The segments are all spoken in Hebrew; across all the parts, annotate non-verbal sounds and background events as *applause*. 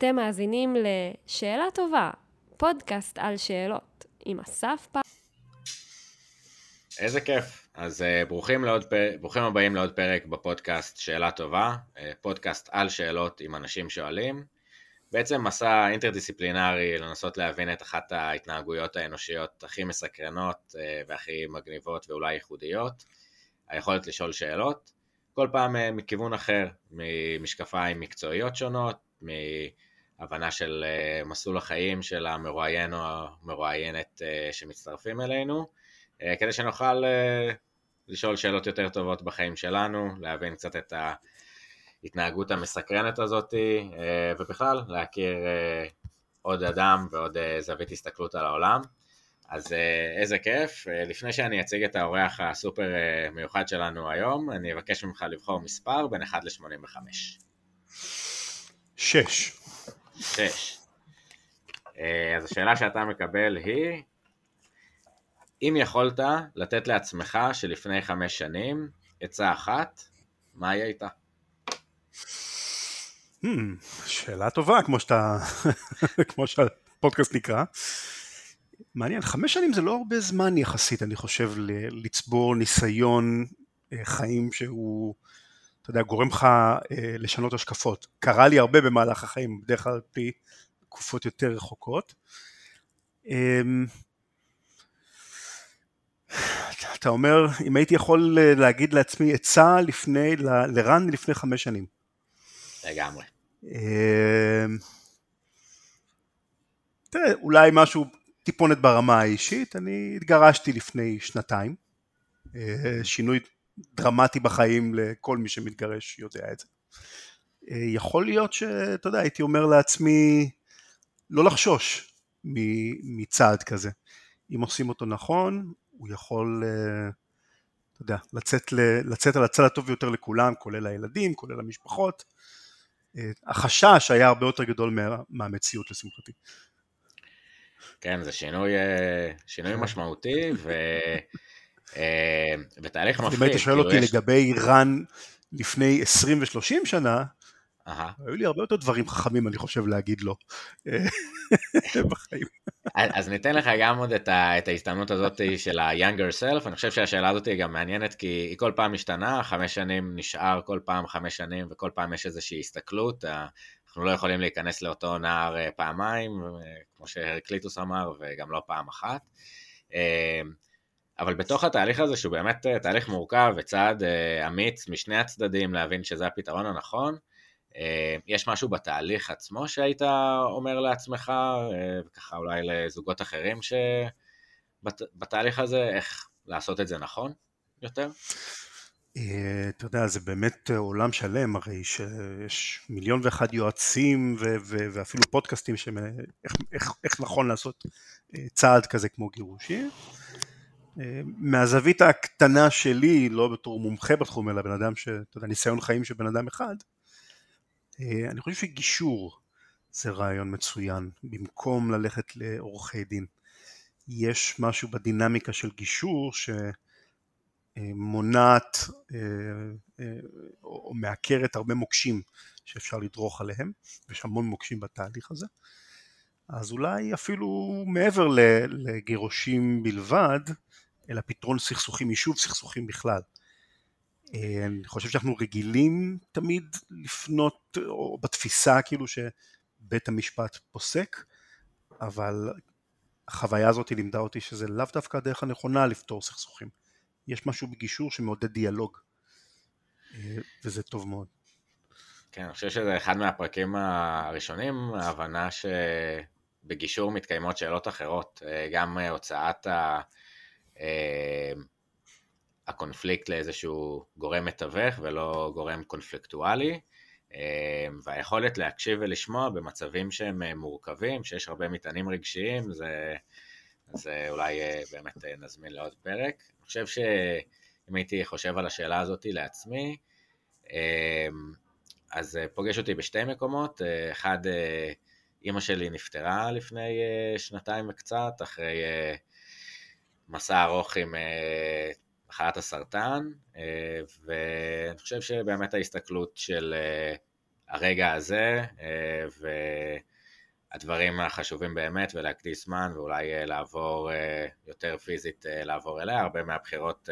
אתם מאזינים ל"שאלה טובה", פודקאסט על שאלות, עם אסף פ... איזה כיף. אז uh, ברוכים, לעוד פ... ברוכים הבאים לעוד פרק בפודקאסט שאלה טובה, uh, פודקאסט על שאלות עם אנשים שואלים. בעצם מסע אינטרדיסציפלינרי לנסות להבין את אחת ההתנהגויות האנושיות הכי מסקרנות uh, והכי מגניבות ואולי ייחודיות, היכולת לשאול שאלות, כל פעם מכיוון אחר, ממשקפיים מקצועיות שונות, מהבנה של uh, מסלול החיים של המרואיין או המרואיינת uh, שמצטרפים אלינו, uh, כדי שנוכל לשאול שאלות יותר טובות בחיים שלנו, להבין קצת את ההתנהגות המסקרנת הזאת, ובכלל להכיר עוד אדם ועוד זווית הסתכלות על העולם. אז איזה כיף. לפני שאני אציג את האורח הסופר מיוחד שלנו היום, אני אבקש ממך לבחור מספר בין 1 ל-85. שש. שש. אה, אז השאלה שאתה מקבל היא, אם יכולת לתת לעצמך שלפני חמש שנים עצה אחת, מה היא הייתה? Hmm, שאלה טובה, כמו שאתה, *laughs* כמו שהפודקאסט נקרא. מעניין, חמש שנים זה לא הרבה זמן יחסית, אני חושב, לצבור ניסיון אה, חיים שהוא אתה יודע, גורם לך אה, לשנות השקפות. קרה לי הרבה במהלך החיים, בדרך כלל על פי תקופות יותר רחוקות. אה, אתה אומר, אם הייתי יכול אה, להגיד לעצמי עצה לפני, ל, לרן לפני חמש שנים. לגמרי. אה, תראה, אולי משהו טיפונת ברמה האישית, אני התגרשתי לפני שנתיים. אה, שינוי דרמטי בחיים לכל מי שמתגרש יודע את זה. אה, יכול להיות שאתה יודע, הייתי אומר לעצמי לא לחשוש מצעד כזה. אם עושים אותו נכון, הוא יכול, אה, אתה יודע, לצאת, לצאת על הצד הטוב ביותר לכולם, כולל הילדים, כולל המשפחות. אה, החשש היה הרבה יותר גדול מה, מהמציאות לשמחתי. כן, זה שינוי, שינוי כן. משמעותי, ו... בתהליך מפחיד. אם היית שואל אותי לגבי רן לפני 20 ו-30 שנה, היו לי הרבה יותר דברים חכמים, אני חושב, להגיד לו *laughs* בחיים. אז ניתן לך גם עוד את, ההזדמנות הזאת של ה-younger self, אני חושב שהשאלה הזאת היא גם מעניינת, כי היא כל פעם משתנה, חמש שנים נשאר כל פעם חמש שנים, וכל פעם יש איזושהי הסתכלות, אנחנו לא יכולים להיכנס לאותו נער אה, פעמיים, אה, כמו שהרקליטוס אמר, וגם לא פעם אחת. אבל בתוך התהליך הזה, שהוא באמת אה, תהליך מורכב וצעד אה, אמיץ משני הצדדים להבין שזה הפתרון הנכון, אה, יש משהו בתהליך עצמו שהיית אומר לעצמך, וככה אולי לזוגות אחרים שבתהליך הזה, איך לעשות את זה נכון יותר? אתה יודע, זה באמת עולם שלם, הרי שיש מיליון ואחד יועצים ו- ו- ואפילו פודקאסטים שאיך איך, איך נכון לעשות צעד כזה כמו גירושים. מהזווית הקטנה שלי, לא בתור מומחה בתחום, אלא בן אדם שאתה יודע, ניסיון חיים של בן אדם אחד, אה, אני חושב שגישור זה רעיון מצוין, במקום ללכת לעורכי דין. יש משהו בדינמיקה של גישור שמונעת אה, אה, או מעקרת הרבה מוקשים שאפשר לדרוך עליהם, יש המון מוקשים בתהליך הזה. אז אולי אפילו מעבר לגירושים בלבד, אלא פתרון סכסוכים, יישוב סכסוכים בכלל. אה, אני חושב שאנחנו רגילים תמיד לפנות, או בתפיסה כאילו שבית המשפט פוסק, אבל החוויה הזאת לימדה אותי שזה לאו דווקא הדרך הנכונה לפתור סכסוכים. יש משהו בגישור שמעודד דיאלוג, אה, וזה טוב מאוד. כן, אני חושב שזה אחד מהפרקים הראשונים, ההבנה שבגישור מתקיימות שאלות אחרות, אה, גם הוצאת ה... אה, הקונפליקט לאיזשהו גורם מתווך ולא גורם קונפליקטואלי, אה, והיכולת להקשיב ולשמוע במצבים שהם אה, מורכבים, שיש הרבה מטענים רגשיים, זה, זה אולי באמת נזמין לעוד פרק. אני חושב שאם הייתי חושב על השאלה הזאת לעצמי, אז פוגש אותי בשתי מקומות, אחד, אימא שלי נפטרה לפני שנתיים וקצת, אחרי מסע ארוך עם אה, מחלת הסרטן, אה, ואני חושב שבאמת ההסתכלות של אה, הרגע הזה, והדברים החשובים באמת, ולהקדיש זמן, ואולי לעבור יותר פיזית, לעבור אליה. הרבה מהבחירות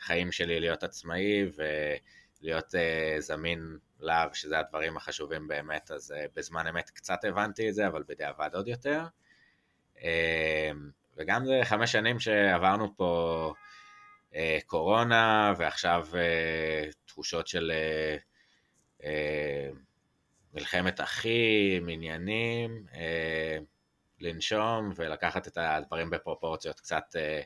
חיים שלי להיות עצמאי, ולהיות זמין לה, שזה הדברים החשובים באמת, אז בזמן אמת קצת הבנתי את זה, אבל בדיעבד עוד יותר. וגם זה חמש שנים שעברנו פה אה, קורונה, ועכשיו אה, תחושות של אה, אה, מלחמת אחים, עניינים, אה, לנשום ולקחת את הדברים בפרופורציות, קצת אה,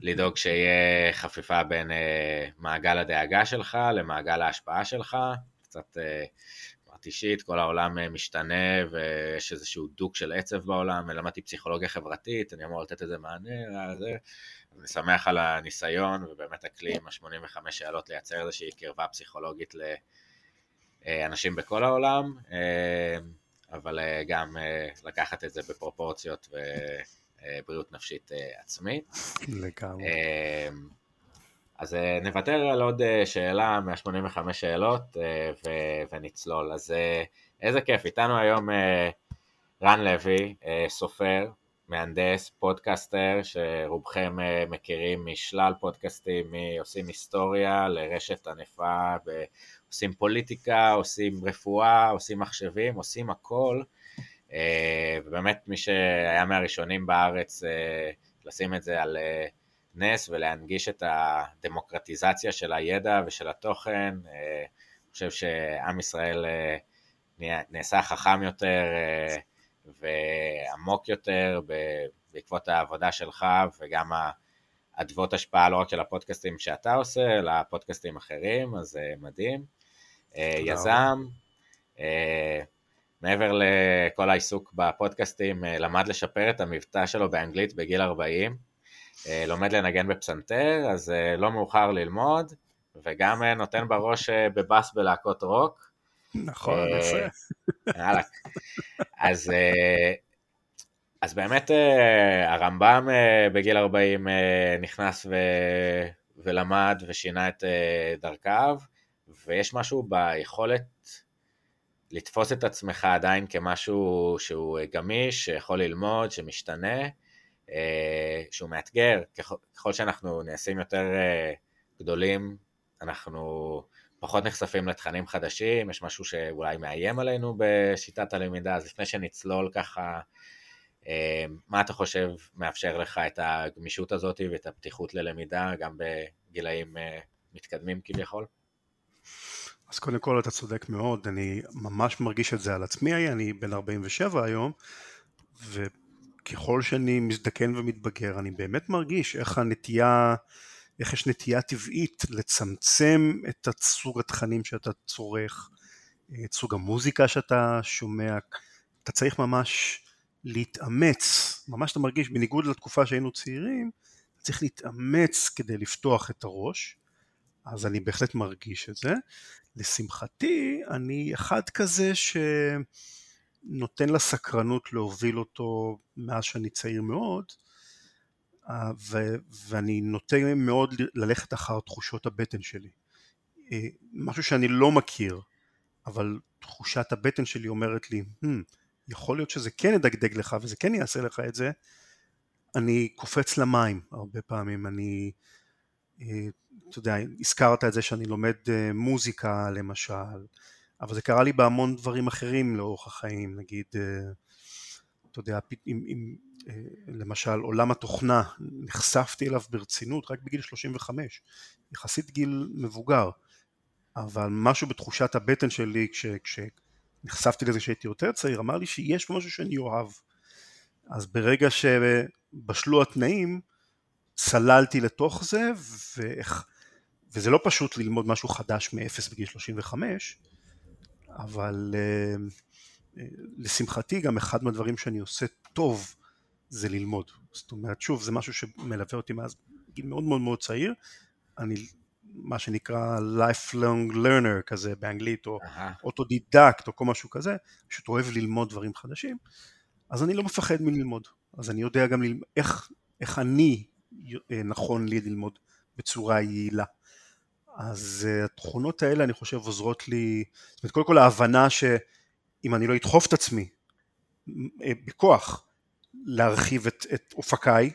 לדאוג שיהיה חפיפה בין אה, מעגל הדאגה שלך למעגל ההשפעה שלך, קצת אה, אישית, כל העולם אה, משתנה ויש איזשהו דוק של עצב בעולם, למדתי פסיכולוגיה חברתית, אני אמור לתת איזה מענה, זה. אני שמח על הניסיון ובאמת הכלי עם ה-85 שאלות לייצר איזושהי קרבה פסיכולוגית לאנשים בכל העולם, אה, אבל אה, גם לקחת את זה בפרופורציות ובריאות נפשית עצמית. לגמרי. אז אה, נוותר על עוד אה, שאלה מה-85 שאלות אה, ו- ונצלול. אז איזה כיף, איתנו היום רן לוי, סופר, מהנדס, פודקאסטר, שרובכם מכירים משלל פודקאסטים, עושים היסטוריה לרשת ענפה, ועושים פוליטיקה, עושים רפואה, עושים מחשבים, עושים הכל. ובאמת מי שהיה מהראשונים בארץ לשים את זה על נס ולהנגיש את הדמוקרטיזציה של הידע ושל התוכן. אה, אני חושב שעם ישראל אה, נעשה חכם יותר אה, ועמוק יותר בעקבות העבודה שלך וגם האדוות השפעה לא רק של הפודקאסטים שאתה עושה, אלא פודקאסטים אחרים, אז מדהים. יזם, מעבר לכל העיסוק בפודקאסטים, למד לשפר את המבטא שלו באנגלית בגיל 40. אה, לומד לנגן בפסנתר, אז אה, לא מאוחר ללמוד, וגם אה, נותן בראש בבאס בלהקות רוק. נכון, יפה. אז, אז באמת הרמב"ם בגיל 40 נכנס ו, ולמד ושינה את דרכיו, ויש משהו ביכולת לתפוס את עצמך עדיין כמשהו שהוא גמיש, שיכול ללמוד, שמשתנה, שהוא מאתגר, ככל, ככל שאנחנו נעשים יותר אה, גדולים, אנחנו פחות נחשפים לתכנים חדשים, יש משהו שאולי מאיים עלינו בשיטת הלמידה, אז לפני שנצלול ככה, אה, מה אתה חושב מאפשר לך את הגמישות הזאת ואת הפתיחות ללמידה, גם בגילאים מתקדמים כביכול? אז קודם כל אתה צודק מאוד, אני ממש מרגיש את זה על עצמי, אני בן 47 היום, ו... ככל שאני מזדקן ומתבגר אני באמת מרגיש איך הנטייה, איך יש נטייה טבעית לצמצם את סוג התכנים שאתה צורך, את סוג המוזיקה שאתה שומע, אתה צריך ממש להתאמץ, ממש אתה מרגיש בניגוד לתקופה שהיינו צעירים, צריך להתאמץ כדי לפתוח את הראש, אז אני בהחלט מרגיש את זה. לשמחתי אני אחד כזה ש... נותן לסקרנות להוביל אותו מאז שאני צעיר מאוד אה, ו- ואני נוטה מאוד ללכת אחר תחושות הבטן שלי. אה, משהו שאני לא מכיר אבל תחושת הבטן שלי אומרת לי hmm, יכול להיות שזה כן ידגדג לך וזה כן יעשה לך את זה. אני קופץ למים הרבה פעמים אני אה, אתה יודע הזכרת את זה שאני לומד מוזיקה למשל אבל זה קרה לי בהמון דברים אחרים לאורך החיים, נגיד, אה, אתה יודע, אם, אם אה, למשל עולם התוכנה, נחשפתי אליו ברצינות רק בגיל 35, יחסית גיל מבוגר, אבל משהו בתחושת הבטן שלי כש, כשנחשפתי לזה כשהייתי יותר צעיר, אמר לי שיש משהו שאני אוהב. אז ברגע שבשלו התנאים, צללתי לתוך זה, ואיך, וזה לא פשוט ללמוד משהו חדש מאפס בגיל 35, אבל אה, לשמחתי גם אחד מהדברים שאני עושה טוב זה ללמוד. זאת אומרת, שוב, זה משהו שמלווה אותי מאז גיל מאוד מאוד מאוד צעיר. אני מה שנקרא lifelong learner כזה באנגלית, או אוטודידקט, או כל משהו כזה, פשוט אוהב ללמוד דברים חדשים, אז אני לא מפחד מללמוד. אז אני יודע גם ללמוד, איך, איך אני אה, נכון לי ללמוד בצורה יעילה. אז uh, התכונות האלה אני חושב עוזרות לי, זאת אומרת קודם כל ההבנה שאם אני לא אדחוף את עצמי אה, בכוח להרחיב את, את אופקיי,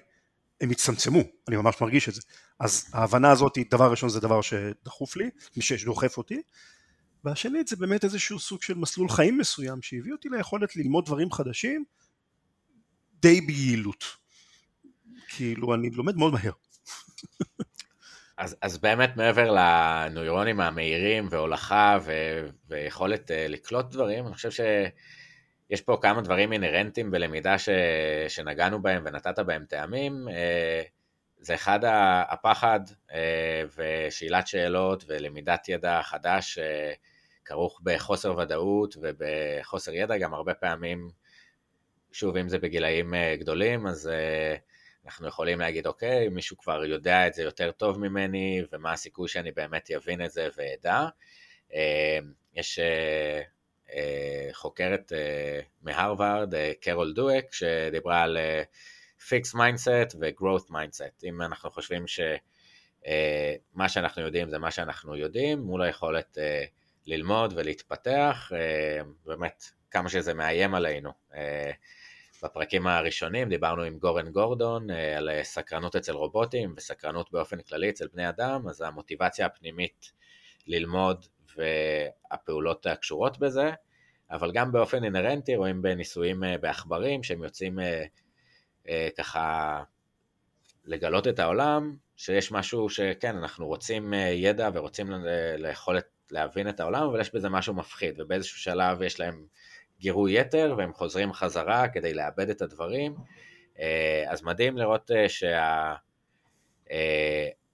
הם יצטמצמו, אני ממש מרגיש את זה. אז ההבנה הזאת, דבר ראשון זה דבר שדחוף לי, שדוחף אותי, והשנית זה באמת איזשהו סוג של מסלול חיים מסוים שהביא אותי ליכולת ללמוד דברים חדשים די ביעילות. כאילו אני לומד מאוד מהר. אז, אז באמת מעבר לנוירונים המהירים והולכה ו, ויכולת uh, לקלוט דברים, אני חושב שיש פה כמה דברים אינהרנטיים בלמידה ש, שנגענו בהם ונתת בהם טעמים. Uh, זה אחד הפחד uh, ושאלת שאלות ולמידת ידע חדש uh, כרוך בחוסר ודאות ובחוסר ידע גם הרבה פעמים, שוב אם זה בגילאים גדולים אז אנחנו יכולים להגיד, אוקיי, מישהו כבר יודע את זה יותר טוב ממני, ומה הסיכוי שאני באמת אבין את זה ואדע. אה, יש אה, אה, חוקרת מהרווארד, Carol Dweck, שדיברה על fixed mindset ו-growth mindset. אם אנחנו חושבים שמה שאנחנו יודעים זה מה שאנחנו יודעים, מול היכולת ללמוד ולהתפתח, באמת, כמה שזה מאיים עלינו. בפרקים הראשונים דיברנו עם גורן גורדון אה, על אה, סקרנות אצל רובוטים וסקרנות באופן כללי אצל בני אדם, אז המוטיבציה הפנימית ללמוד והפעולות הקשורות בזה, אבל גם באופן אינהרנטי רואים בניסויים אה, בעכברים שהם יוצאים ככה לגלות את העולם, שיש משהו שכן, אנחנו רוצים ידע ורוצים ליכולת להבין את העולם, אבל יש בזה משהו מפחיד, ובאיזשהו שלב יש להם גירוי יתר והם חוזרים חזרה כדי לאבד את הדברים. אה, אז מדהים לראות אה,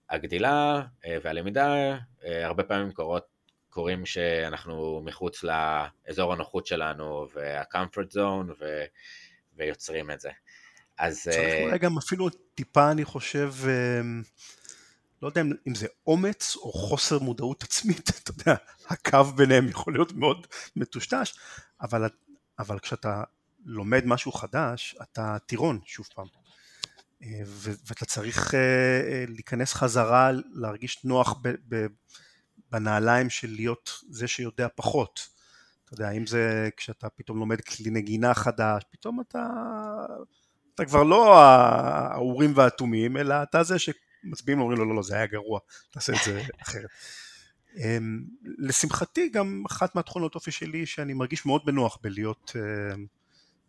שהגדילה אה, והלמידה הרבה פעמים קורות, קורים שאנחנו מחוץ לאזור הנוחות שלנו וה-comfort zone ו, ויוצרים את זה. אז... צריך אולי גם אפילו טיפה אני חושב לא יודע אם זה אומץ או חוסר מודעות עצמית, *laughs* אתה יודע, הקו ביניהם יכול להיות מאוד מטושטש, אבל, אבל כשאתה לומד משהו חדש, אתה טירון שוב פעם, אה, ואתה צריך אה, להיכנס חזרה, להרגיש נוח ב, ב, בנעליים של להיות זה שיודע פחות. אתה יודע, אם זה כשאתה פתאום לומד כלי נגינה חדש, פתאום אתה, אתה כבר לא האורים והתומים, אלא אתה זה ש... מצביעים אומרים לו לא לא זה היה גרוע תעשה את זה *laughs* אחרת. אמ, לשמחתי גם אחת מהתכונות אופי שלי שאני מרגיש מאוד בנוח בלהיות אה,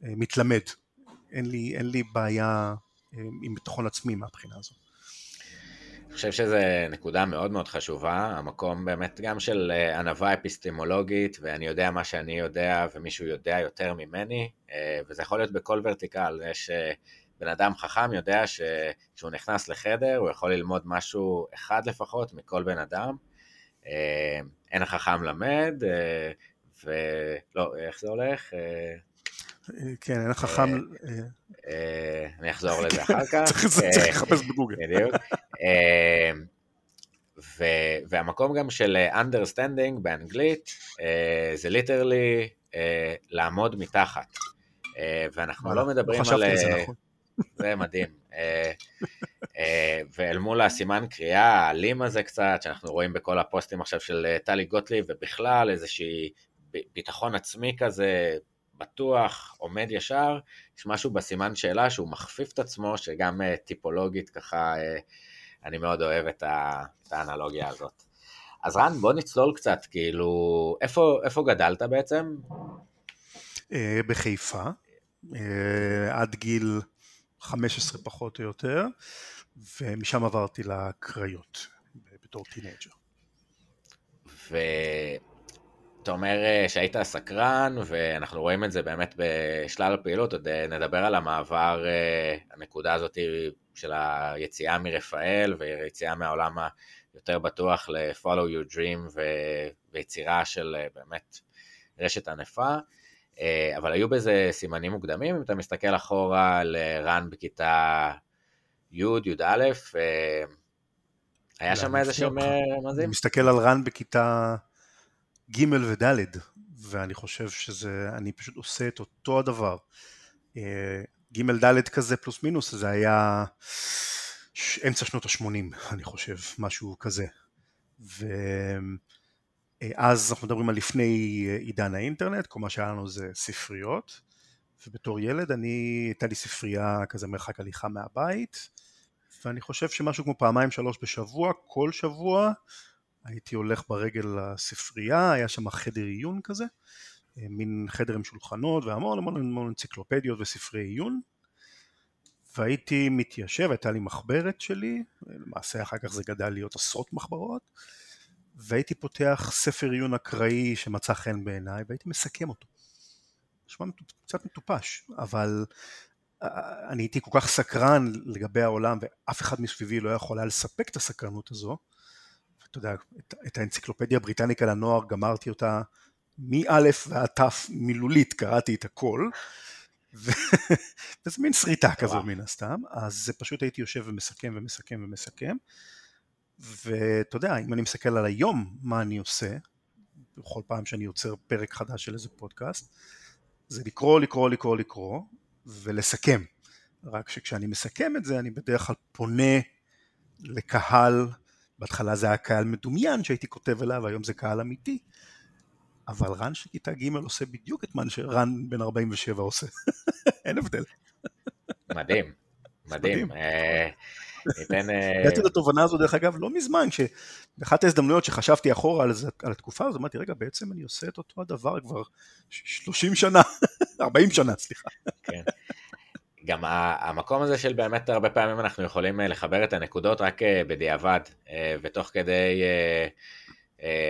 אה, מתלמד אין לי, אין לי בעיה אה, עם ביטחון עצמי מהבחינה הזו. אני חושב שזו נקודה מאוד מאוד חשובה, המקום באמת גם של ענווה אפיסטמולוגית, ואני יודע מה שאני יודע ומישהו יודע יותר ממני, וזה יכול להיות בכל ורטיקל, יש בן אדם חכם יודע שכשהוא נכנס לחדר הוא יכול ללמוד משהו אחד לפחות מכל בן אדם. אה, אין החכם למד, אה, ולא, איך זה הולך? אה, כן, אין החכם... אני אחזור לזה אחר *laughs* כך. צריך לחפש בגוגל. בדיוק. והמקום גם של understanding באנגלית, זה ליטרלי לעמוד מתחת. ואנחנו לא מדברים על... נכון. זה מדהים. אה, אה, ואל מול הסימן קריאה האלים הזה קצת, שאנחנו רואים בכל הפוסטים עכשיו של אה, טלי גוטליב, ובכלל איזושהי ביטחון עצמי כזה, בטוח, עומד ישר, יש משהו בסימן שאלה שהוא מכפיף את עצמו, שגם טיפולוגית ככה, אני מאוד אוהב את, האנלוגיה הזאת. אז רן, בוא נצלול קצת, כאילו, איפה, איפה גדלת בעצם? בחיפה, עד גיל 15 פחות או יותר, ומשם עברתי לקריות בתור teenager. ואתה אומר אה, שהיית סקרן, ואנחנו רואים את זה באמת בשלל הפעילות, עוד אה, נדבר על המעבר, אה, הנקודה הזאת של היציאה מרפאל ויציאה מהעולם היותר בטוח ל-follow your dream ויצירה של באמת רשת ענפה. אה, אבל היו בזה סימנים מוקדמים, אם אתה מסתכל אחורה לרן בכיתה י', י"א, אה, היה שם איזה שהם רמזים? אני מסתכל על רן בכיתה ג' וד', ואני חושב שזה, אני פשוט עושה את אותו הדבר. אה, ג' ד' כזה פלוס מינוס, זה היה אמצע שנות ה-80, אני חושב, משהו כזה. ואז אנחנו מדברים על לפני עידן האינטרנט, כל מה שהיה לנו זה ספריות, ובתור ילד אני, הייתה לי ספרייה כזה מרחק הליכה מהבית, ואני חושב שמשהו כמו פעמיים שלוש בשבוע, כל שבוע, הייתי הולך ברגל לספרייה, היה שם חדר עיון כזה, מין חדר עם שולחנות והמון המון המון אנציקלופדיות וספרי עיון, והייתי מתיישב, הייתה לי מחברת שלי, למעשה אחר כך זה גדל להיות עשרות מחברות, והייתי פותח ספר עיון אקראי שמצא חן בעיניי והייתי מסכם אותו. נשמע קצת מטופש, אבל אה, אני הייתי כל כך סקרן לגבי העולם ואף אחד מסביבי לא יכול היה לספק את הסקרנות הזו. אתה יודע, את, את האנציקלופדיה הבריטניקה לנוער גמרתי אותה מא' ועד ת' מילולית, קראתי את הכל. *laughs* וזה מין שריטה כזו מן הסתם, אז זה פשוט הייתי יושב ומסכם ומסכם ומסכם, ואתה יודע, אם אני מסתכל על היום מה אני עושה, בכל פעם שאני יוצר פרק חדש של איזה פודקאסט, זה לקרוא, לקרוא, לקרוא, לקרוא, ולסכם. רק שכשאני מסכם את זה, אני בדרך כלל פונה לקהל, בהתחלה זה היה קהל מדומיין שהייתי כותב אליו, היום זה קהל אמיתי, אבל רן של כיתה ג' עושה בדיוק את מה שרן בן 47 עושה, *laughs* אין הבדל. מדהים, מדהים. אה, ניתן... אה, הגעתי לתובנה הזו דרך אגב לא מזמן, שבאחת ההזדמנויות שחשבתי אחורה על, זה, על התקופה הזו, אמרתי רגע בעצם אני עושה את אותו הדבר כבר 30 שנה, *laughs* 40 שנה סליחה. כן. גם המקום הזה של באמת הרבה פעמים אנחנו יכולים אה, לחבר את הנקודות רק בדיעבד, ותוך כדי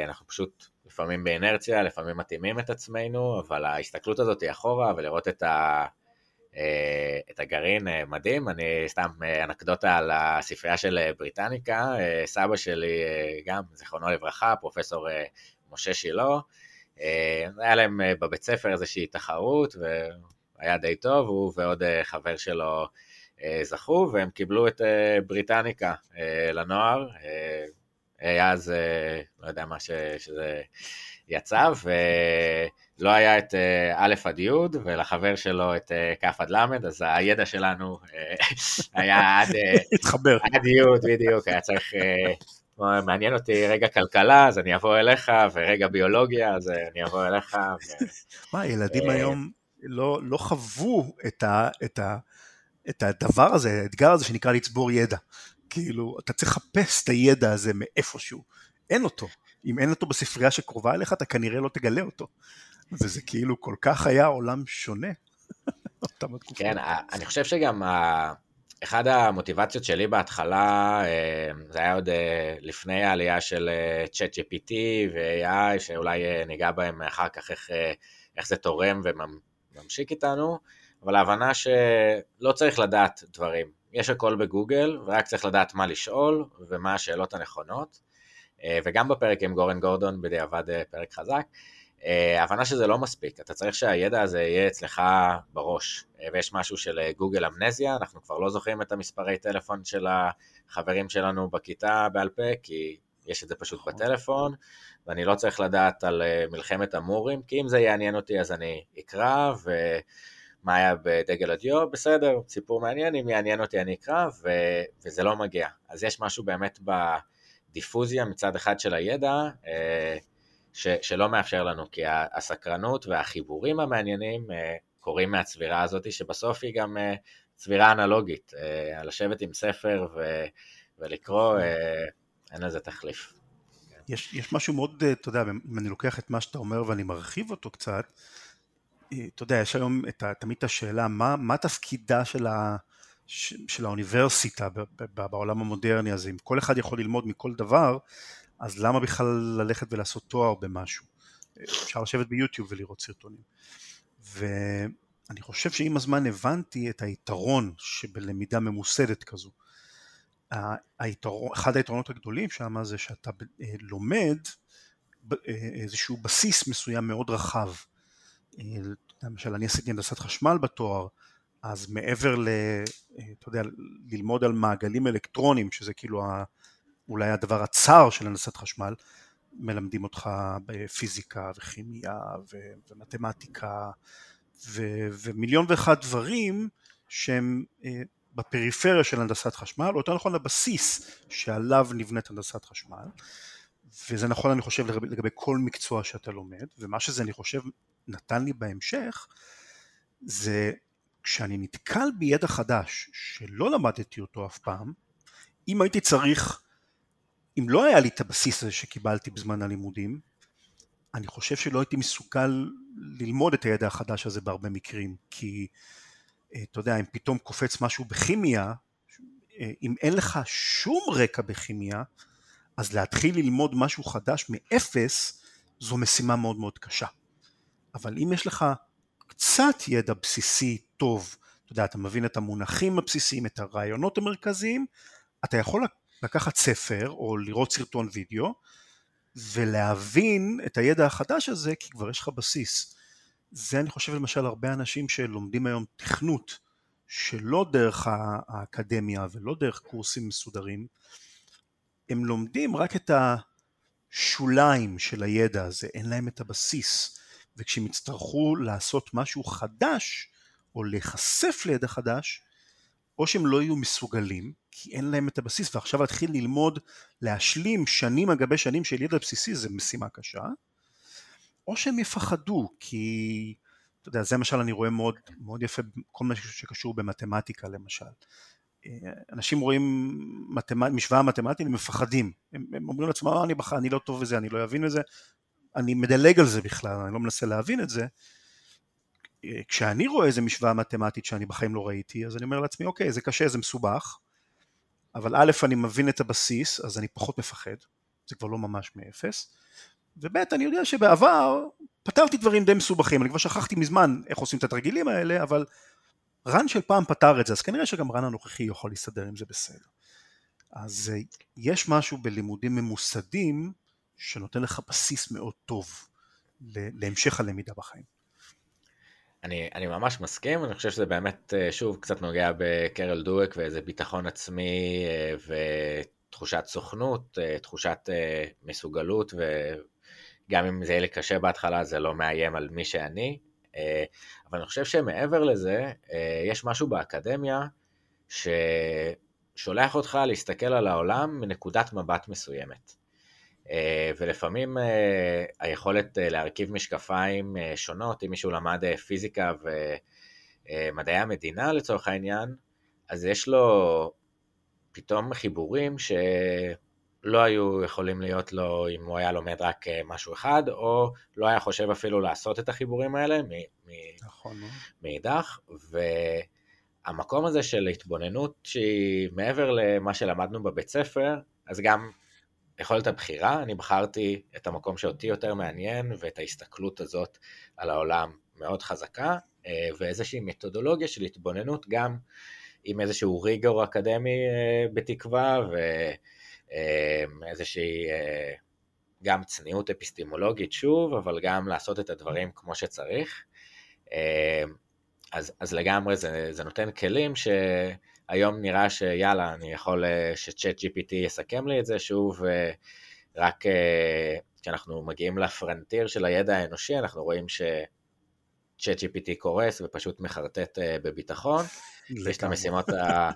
אנחנו פשוט לפעמים באינרציה, לפעמים מתאימים את עצמנו, אבל ההסתכלות הזאת היא אחורה ולראות את, ה, אה, את הגרעין אה, מדהים. אני סתם אה, אנקדוטה על הספרייה של בריטניקה, סבא שלי גם, זיכרונו לברכה, פרופסור משה שילה, היה להם בבית ספר איזושהי תחרות והיה די טוב, הוא ועוד חבר שלו זכו והם קיבלו את בריטניקה לנוער. היה אז, אה, לא יודע מה שזה יצא, ולא היה את אה, א' עד י', ולחבר שלו את אה, כ' עד ל', אז הידע שלנו *laughs* היה עד, עד י', בדיוק, היה צריך... מעניין אותי רגע כלכלה, אז אני אבוא אליך, ורגע ביולוגיה, אז אני אבוא אליך. מה, ילדים היום לא, לא חוו את הדבר הזה, האתגר הזה שנקרא לצבור ידע. כאילו, אתה צריך לחפש את הידע הזה מאיפשהו, אין אותו. אם אין אותו בספרייה שקרובה אליך, אתה כנראה לא תגלה אותו. וזה כאילו כל כך היה עולם שונה. *laughs* כן, אני חושב שגם אחד המוטיבציות שלי בהתחלה, אה, זה היה עוד אה, לפני העלייה של צ'אט אה, GPT ו-AI, שאולי ניגע בהם אחר כך איך, איך זה תורם וממשיק איתנו, אבל ההבנה שלא צריך לדעת דברים. יש הכל בגוגל, ורק צריך לדעת מה לשאול ומה השאלות הנכונות. אה, וגם בפרק עם גורן גורדון, בדיעבד אה, פרק חזק, אה, ההבנה שזה לא מספיק, אתה צריך שהידע הזה יהיה אצלך בראש, ויש משהו של גוגל אמנזיה, אנחנו כבר לא זוכרים את המספרי טלפון של החברים שלנו בכיתה בעל פה, כי יש את זה פשוט נכון. בטלפון, ואני לא צריך לדעת על מלחמת המורים, כי אם זה יעניין אותי אז אני אקרא, ו... מה היה בדגל הדיו, בסדר, סיפור מעניין, אם יעניין אותי אני אקרא, ו, וזה לא מגיע. אז יש משהו באמת בדיפוזיה מצד אחד של הידע, אה, ש, שלא מאפשר לנו, כי הסקרנות והחיבורים המעניינים אה, קורים מהצבירה הזאת, שבסוף היא גם אה, צבירה אנלוגית, לשבת עם ספר ו, ולקרוא, אין לזה תחליף. יש, יש משהו מאוד, אתה יודע, אם אני לוקח את מה שאתה אומר ואני מרחיב אותו קצת, אתה יודע, יש היום את, תמיד את השאלה, מה, מה תפקידה של, ה, של האוניברסיטה בעולם המודרני הזה? אם כל אחד יכול ללמוד מכל דבר, אז למה בכלל ללכת ולעשות תואר במשהו? אפשר לשבת ביוטיוב ולראות סרטונים. ואני חושב שעם הזמן הבנתי את היתרון שבלמידה ממוסדת כזו. היתרון, אחד היתרונות הגדולים שם זה שאתה אה, לומד אה, איזשהו בסיס מסוים מאוד רחב. למשל אני עשיתי הנדסת חשמל בתואר, אז מעבר ל... אתה יודע, ללמוד על מעגלים אלקטרונים, שזה כאילו ה, אולי הדבר הצר של הנדסת חשמל, מלמדים אותך בפיזיקה וכימיה ו, ומתמטיקה ו, ומיליון ואחד דברים שהם אה, בפריפריה של הנדסת חשמל, או יותר נכון הבסיס שעליו נבנית הנדסת חשמל, וזה נכון אני חושב לגבי, לגבי כל מקצוע שאתה לומד, ומה שזה אני חושב נתן לי בהמשך, זה כשאני נתקל בידע חדש שלא למדתי אותו אף פעם, אם הייתי צריך, אם לא היה לי את הבסיס הזה שקיבלתי בזמן הלימודים, אני חושב שלא הייתי מסוגל ללמוד את הידע החדש הזה בהרבה מקרים, כי אה, אתה יודע, אם פתאום קופץ משהו בכימיה, אה, אם אין לך שום רקע בכימיה, אז להתחיל ללמוד משהו חדש מאפס, זו משימה מאוד מאוד קשה. אבל אם יש לך קצת ידע בסיסי טוב, אתה יודע, אתה מבין את המונחים הבסיסיים, את הרעיונות המרכזיים, אתה יכול לקחת ספר או לראות סרטון וידאו ולהבין את הידע החדש הזה כי כבר יש לך בסיס. זה אני חושב למשל הרבה אנשים שלומדים היום תכנות שלא דרך האקדמיה ולא דרך קורסים מסודרים, הם לומדים רק את השוליים של הידע הזה, אין להם את הבסיס, וכשהם יצטרכו לעשות משהו חדש או להיחשף לידע חדש, או שהם לא יהיו מסוגלים, כי אין להם את הבסיס, ועכשיו להתחיל ללמוד, להשלים שנים על גבי שנים של ידע בסיסי זה משימה קשה, או שהם יפחדו, כי אתה יודע, זה למשל אני רואה מאוד, מאוד יפה, כל מה שקשור במתמטיקה למשל. אנשים רואים מתמט, משוואה מתמטית, הם מפחדים, הם, הם אומרים לעצמם, אה, אני, בח... אני לא טוב בזה, אני לא אבין את זה, אני מדלג על זה בכלל, אני לא מנסה להבין את זה. כשאני רואה איזה משוואה מתמטית שאני בחיים לא ראיתי, אז אני אומר לעצמי, אוקיי, זה קשה, זה מסובך, אבל א', אני מבין את הבסיס, אז אני פחות מפחד, זה כבר לא ממש מאפס, וב', אני יודע שבעבר פתרתי דברים די מסובכים, אני כבר שכחתי מזמן איך עושים את התרגילים האלה, אבל רן של פעם פתר את זה, אז כנראה שגם רן הנוכחי יכול להסתדר עם זה בסדר. אז אה, יש משהו בלימודים ממוסדים שנותן לך בסיס מאוד טוב להמשך הלמידה בחיים. אני, אני ממש מסכים, אני חושב שזה באמת, אה, שוב, קצת נוגע בקרל דואק ואיזה ביטחון עצמי אה, ותחושת סוכנות, תחושת מסוגלות, וגם אם זה יהיה לי קשה בהתחלה, זה לא מאיים על מי שאני. אה, אבל אני חושב שמעבר לזה, אה, יש משהו באקדמיה ששולח אותך להסתכל על העולם מנקודת מבט מסוימת. אה, ולפעמים היכולת להרכיב משקפיים שונות, אם מישהו למד פיזיקה ומדעי המדינה לצורך העניין, אז יש לו פתאום חיבורים ש... לא היו יכולים להיות לו אם הוא היה לומד רק אה, משהו אחד, או לא היה חושב אפילו לעשות את החיבורים האלה נכון, מאידך, והמקום הזה של התבוננות שהיא מעבר למה שלמדנו בבית ספר, אז גם יכולת הבחירה, אני בחרתי את המקום שאותי יותר מעניין, ואת ההסתכלות הזאת על העולם מאוד חזקה, אה, ואיזושהי מתודולוגיה של התבוננות גם עם איזשהו ריגור אקדמי אה, בתקווה, ו... אמ, איזושהי אה, גם צניעות אפיסטימולוגית שוב, אבל גם לעשות את הדברים כמו שצריך. אז, אז לגמרי זה, זה נותן כלים שהיום נראה שיאללה, אני יכול אה, שצ'אט GPT יסכם לי את זה שוב, אה, רק כשאנחנו מגיעים לפרנטיר של הידע האנושי, אנחנו רואים ש... צ'אט GPT קורס ופשוט מחרטט בביטחון. *laughs* יש את המשימות, ה,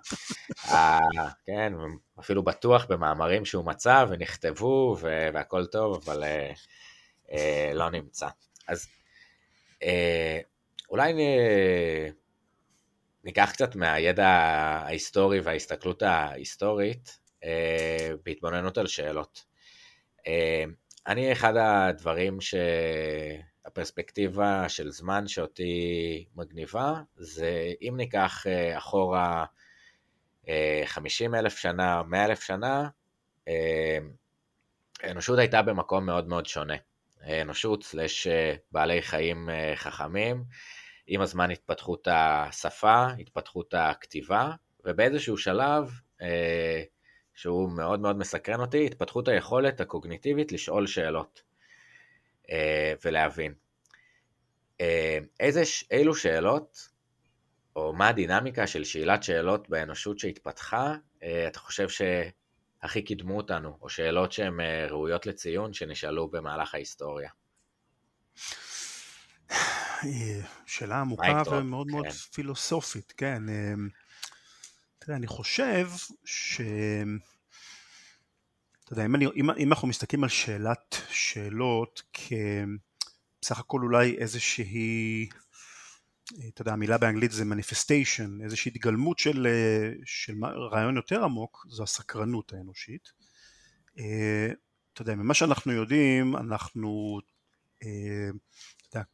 ה, כן, אפילו בטוח במאמרים שהוא מצא ונכתבו והכל טוב, אבל אה, אה, לא נמצא. אז אה, אולי נ, ניקח קצת מהידע ההיסטורי וההסתכלות ההיסטורית אה, בהתבוננות על שאלות. אה, אני, אחד הדברים ש... הפרספקטיבה של זמן שאותי מגניבה, זה אם ניקח אה, אחורה 50 אה, אלף שנה, 100 אלף שנה, אה, האנושות הייתה במקום מאוד מאוד שונה. אנושות סלש בעלי חיים חכמים, עם הזמן התפתחות השפה, התפתחות הכתיבה, ובאיזשהו שלב, שהוא מאוד מאוד מסקרן אותי, התפתחות היכולת הקוגניטיבית לשאול שאלות. אה, ולהבין. אה, איזה, אילו שאלות, או מה הדינמיקה של שאלת שאלות באנושות שהתפתחה, אה, אתה חושב שהכי קידמו אותנו, או שאלות שהן ראויות לציון שנשאלו במהלך ההיסטוריה? שאלה עמוקה ומאוד מאוד כן. פילוסופית, כן. תראה, אני חושב ש... אתה יודע, אם, אני, אם, אם אנחנו מסתכלים על שאלת שאלות כבסך הכל אולי איזושהי, אתה יודע, המילה באנגלית זה manifestation, איזושהי התגלמות של, של רעיון יותר עמוק, זו הסקרנות האנושית. אתה יודע, ממה שאנחנו יודעים, אנחנו,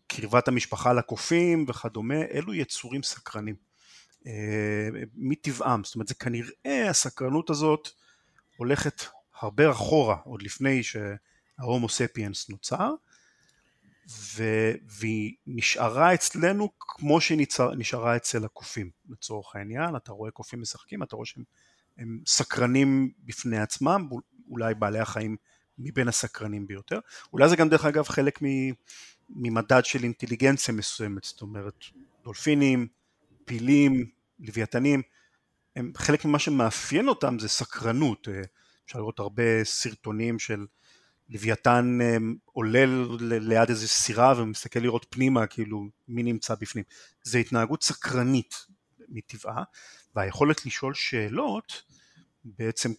קרבת המשפחה לקופים וכדומה, אלו יצורים סקרנים. מטבעם, זאת אומרת זה כנראה הסקרנות הזאת הולכת הרבה אחורה, עוד לפני שההומו ספיאנס נוצר, ו... והיא נשארה אצלנו כמו שהיא נשארה אצל הקופים לצורך העניין, אתה רואה קופים משחקים, אתה רואה שהם הם סקרנים בפני עצמם, אולי בעלי החיים מבין הסקרנים ביותר, אולי זה גם דרך אגב חלק ממדד של אינטליגנציה מסוימת, זאת אומרת דולפינים, פילים, לוויתנים, הם, חלק ממה שמאפיין אותם זה סקרנות, אה, אפשר לראות הרבה סרטונים של לוויתן אה, עולה ליד איזה סירה ומסתכל לראות פנימה כאילו מי נמצא בפנים, זה התנהגות סקרנית מטבעה והיכולת לשאול שאלות בעצם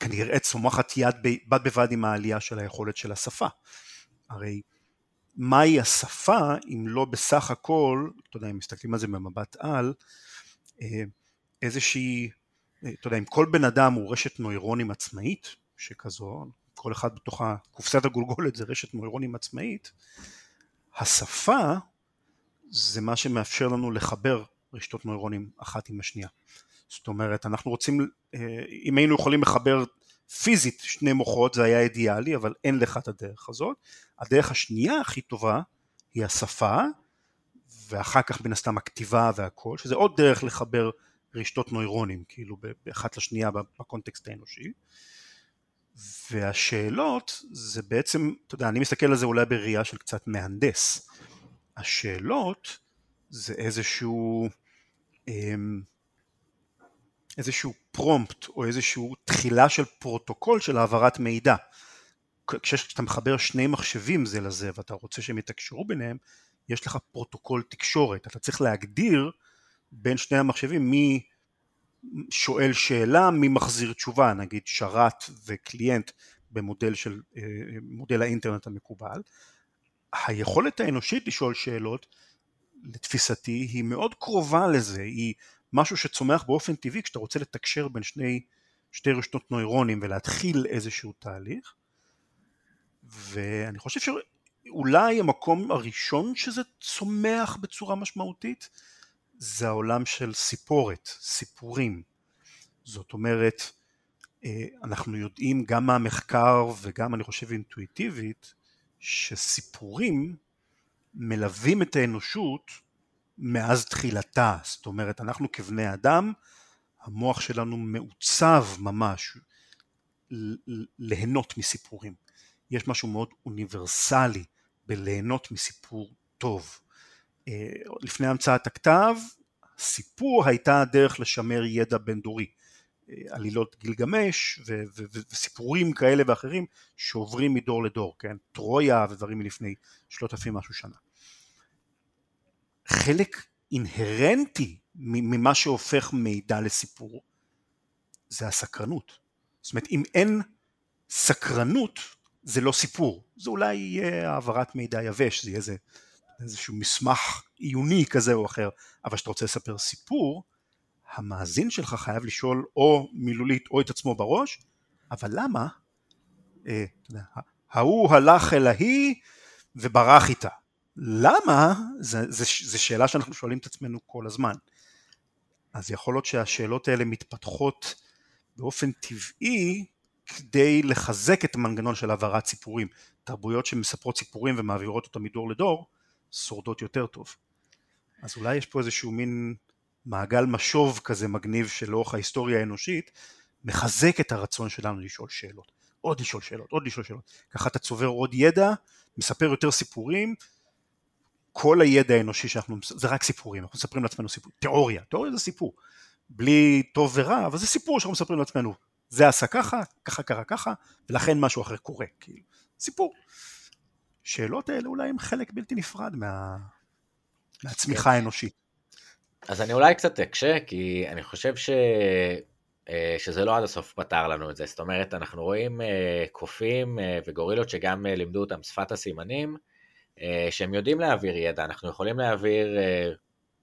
כנראה צומחת יד בד בבד עם העלייה של היכולת של השפה. הרי מהי השפה אם לא בסך הכל, אתה יודע, אם מסתכלים על זה במבט על, אה, איזושהי, אה, אתה יודע, אם כל בן אדם הוא רשת נוירונים עצמאית, שכזו, כל אחד בתוך קופסת הגולגולת זה רשת נוירונים עצמאית, השפה זה מה שמאפשר לנו לחבר רשתות נוירונים אחת עם השנייה. זאת אומרת, אנחנו רוצים, אה, אם היינו יכולים לחבר פיזית שני מוחות זה היה אידיאלי, אבל אין לך את הדרך הזאת. הדרך השנייה הכי טובה היא השפה, ואחר כך מן הסתם הכתיבה והכל, שזה עוד דרך לחבר רשתות נוירונים, כאילו באחת לשנייה בקונטקסט האנושי. והשאלות זה בעצם, אתה יודע, אני מסתכל על זה אולי בראייה של קצת מהנדס. השאלות זה איזשהו אמ, איזשהו prompt או איזשהו תחילה של פרוטוקול של העברת מידע. כשאתה מחבר שני מחשבים זה לזה ואתה רוצה שהם יתקשרו ביניהם, יש לך פרוטוקול תקשורת. אתה צריך להגדיר בין שני המחשבים מי שואל שאלה, מי מחזיר תשובה, נגיד שרת ו client במודל של אה, מודל האינטרנט המקובל. היכולת האנושית לשאול שאלות, לתפיסתי, היא מאוד קרובה לזה, היא משהו שצומח באופן טבעי כשאתה רוצה לתקשר בין שני, שתי רשתות נוירונים ולהתחיל איזשהו תהליך ואני חושב שאולי המקום הראשון שזה צומח בצורה משמעותית זה העולם של סיפורת, סיפורים. זאת אומרת, אה, אנחנו יודעים גם מהמחקר וגם אני חושב אינטואיטיבית שסיפורים מלווים את האנושות מאז תחילתה, זאת אומרת אנחנו כבני אדם, המוח שלנו מעוצב ממש ליהנות מסיפורים. יש משהו מאוד אוניברסלי בליהנות מסיפור טוב. אה, לפני המצאת הכתב, סיפור הייתה הדרך לשמר ידע בין דורי. אה, עלילות גילגמש ו- ו- ו- וסיפורים כאלה ואחרים שעוברים מדור לדור, כן? טרויה ודברים מלפני שלושת אלפים משהו שנה. חלק אינהרנטי ממה שהופך מידע לסיפור זה הסקרנות. זאת אומרת אם אין סקרנות זה לא סיפור, זה אולי יהיה העברת מידע יבש, זה יהיה איזה, איזשהו מסמך עיוני כזה או אחר, אבל כשאתה רוצה לספר סיפור, המאזין שלך חייב לשאול או מילולית או את עצמו בראש, אבל למה? אה, ההוא הלך אל ההיא וברח איתה. למה? זו שאלה שאנחנו שואלים את עצמנו כל הזמן. אז יכול להיות שהשאלות האלה מתפתחות באופן טבעי כדי לחזק את המנגנון של העברת סיפורים. תרבויות שמספרות סיפורים ומעבירות אותם מדור לדור, שורדות יותר טוב. אז אולי יש פה איזשהו מין מעגל משוב כזה מגניב שלאורך ההיסטוריה האנושית, מחזק את הרצון שלנו לשאול שאלות. עוד לשאול שאלות, עוד לשאול שאלות. ככה אתה צובר עוד ידע, מספר יותר סיפורים, כל הידע האנושי שאנחנו, זה רק סיפורים, אנחנו מספרים לעצמנו סיפור, תיאוריה, תיאוריה זה סיפור, בלי טוב ורע, אבל זה סיפור שאנחנו מספרים לעצמנו, זה עשה ככה, ככה קרה ככה, ולכן משהו אחר קורה, כאילו, סיפור. שאלות האלה אולי הם חלק בלתי נפרד מה... מהצמיחה האנושית. אז אני אולי קצת אקשה, כי אני חושב שזה לא עד הסוף פתר לנו את זה. זאת אומרת, אנחנו רואים קופים וגורילות שגם לימדו אותם שפת הסימנים, שהם יודעים להעביר ידע, אנחנו יכולים להעביר,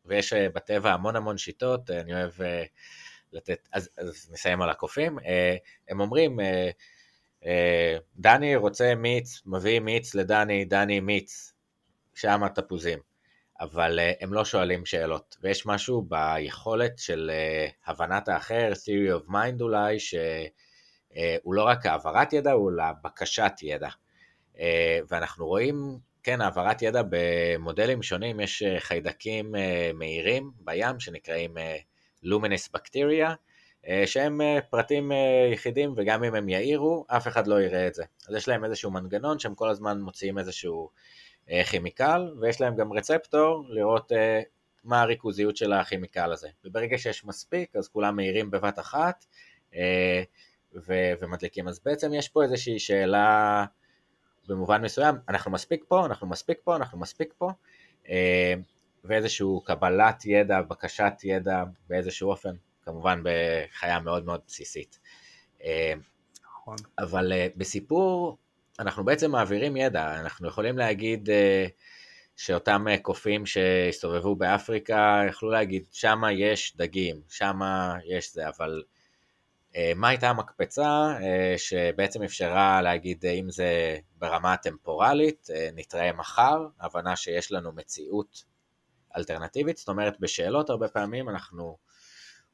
ויש בטבע המון המון שיטות, אני אוהב לתת, אז, אז נסיים על הקופים, הם אומרים, דני רוצה מיץ, מביא מיץ לדני, דני מיץ, שם תפוזים. אבל הם לא שואלים שאלות, ויש משהו ביכולת של הבנת האחר, theory of mind אולי, שהוא לא רק העברת ידע, הוא לבקשת ידע. ואנחנו רואים, כן, העברת ידע במודלים שונים, יש uh, חיידקים uh, מהירים בים שנקראים luminous bacteria, uh, שהם פרטים יחידים, וגם אם הם יאירו, אף אחד לא יראה את זה. אז יש להם איזשהו מנגנון שהם כל הזמן מוציאים איזשהו... אה, כימיקל, ויש להם גם רצפטור לראות אה, מה הריכוזיות של הכימיקל הזה. וברגע שיש מספיק, אז כולם מהירים בבת אחת אה, ו- ומדליקים. אז בעצם יש פה איזושהי שאלה במובן מסוים, אנחנו מספיק פה, אנחנו מספיק פה, אנחנו מספיק פה, ואיזשהו קבלת ידע, בקשת ידע באיזשהו אופן, כמובן בחיה מאוד מאוד בסיסית. נכון. אבל בסיפור אנחנו בעצם מעבירים ידע, אנחנו יכולים להגיד שאותם קופים שהסתובבו באפריקה יכלו להגיד שמה יש דגים, שמה יש זה, אבל מה הייתה המקפצה uh, שבעצם אפשרה להגיד uh, אם זה ברמה הטמפורלית, נתראה מחר, הבנה שיש לנו מציאות אלטרנטיבית, זאת אומרת בשאלות הרבה פעמים אנחנו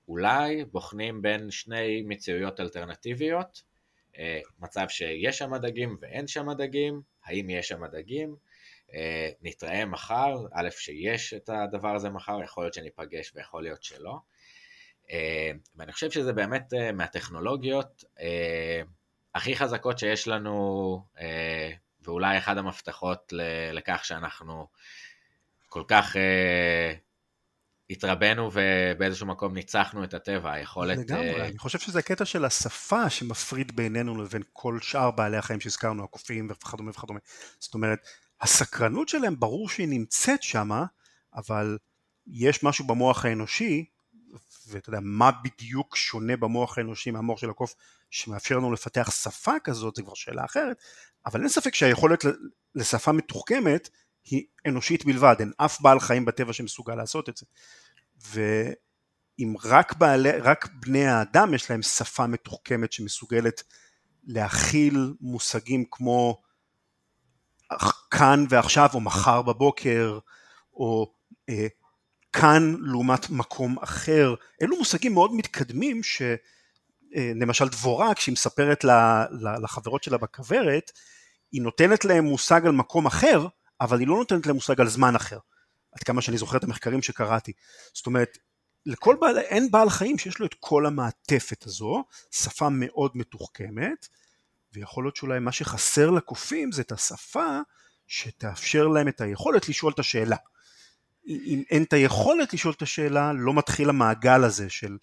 אולי בוחנים בין שני מציאויות אלטרנטיביות, אה, מצב שיש שם דגים ואין שם דגים, האם יש שם דגים, אה, נתראה מחר, א' שיש את הדבר הזה מחר, יכול להיות שניפגש ויכול להיות שלא. אה, ואני חושב שזה באמת מהטכנולוגיות הכי חזקות שיש לנו, ואולי אחד המפתחות לכך שאנחנו כל כך התרבנו ובאיזשהו מקום ניצחנו את הטבע, היכולת... לגמרי. אני חושב שזה הקטע של השפה שמפריד בינינו לבין כל שאר בעלי החיים שהזכרנו, הקופים וכדומה וכדומה. זאת אומרת, הסקרנות שלהם ברור שהיא נמצאת שמה, אבל יש משהו במוח האנושי, ואתה יודע, מה בדיוק שונה במוח האנושי מהמוח של הקוף שמאפשר לנו לפתח שפה כזאת, זה כבר שאלה אחרת, אבל אין ספק שהיכולת לשפה מתוחכמת היא אנושית בלבד, אין אף בעל חיים בטבע שמסוגל לעשות את זה. ואם רק, בעלי, רק בני האדם יש להם שפה מתוחכמת שמסוגלת להכיל מושגים כמו כאן ועכשיו או מחר בבוקר או אה, כאן לעומת מקום אחר, אלו מושגים מאוד מתקדמים שלמשל אה, דבורה כשהיא מספרת לחברות שלה בכוורת היא נותנת להם מושג על מקום אחר אבל היא לא נותנת להם מושג על זמן אחר, עד כמה שאני זוכר את המחקרים שקראתי. זאת אומרת, לכל בעל, אין בעל חיים שיש לו את כל המעטפת הזו, שפה מאוד מתוחכמת, ויכול להיות שאולי מה שחסר לקופים זה את השפה שתאפשר להם את היכולת לשאול את השאלה. אם אין את היכולת לשאול את השאלה, לא מתחיל המעגל הזה של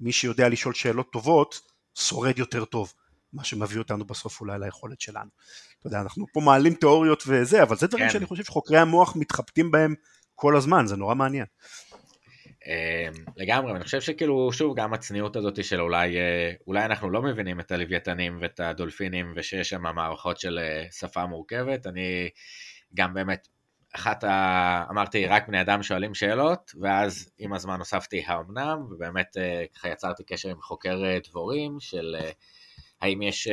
מי שיודע לשאול שאלות טובות, שורד יותר טוב. מה שמביא אותנו בסוף אולי ליכולת שלנו. אתה יודע, אנחנו פה מעלים תיאוריות וזה, אבל זה דברים כן. שאני חושב שחוקרי המוח מתחבטים בהם כל הזמן, זה נורא מעניין. אמ, לגמרי, אני חושב שכאילו, שוב, גם הצניעות הזאת של אולי, אה, אולי אנחנו לא מבינים את הלוויתנים ואת הדולפינים ושיש שם מערכות של אה, שפה מורכבת, אני גם באמת, אחת ה... אמרתי, רק בני אדם שואלים שאלות, ואז עם הזמן הוספתי האמנם, ובאמת אה, ככה יצרתי קשר עם חוקר דבורים של האם יש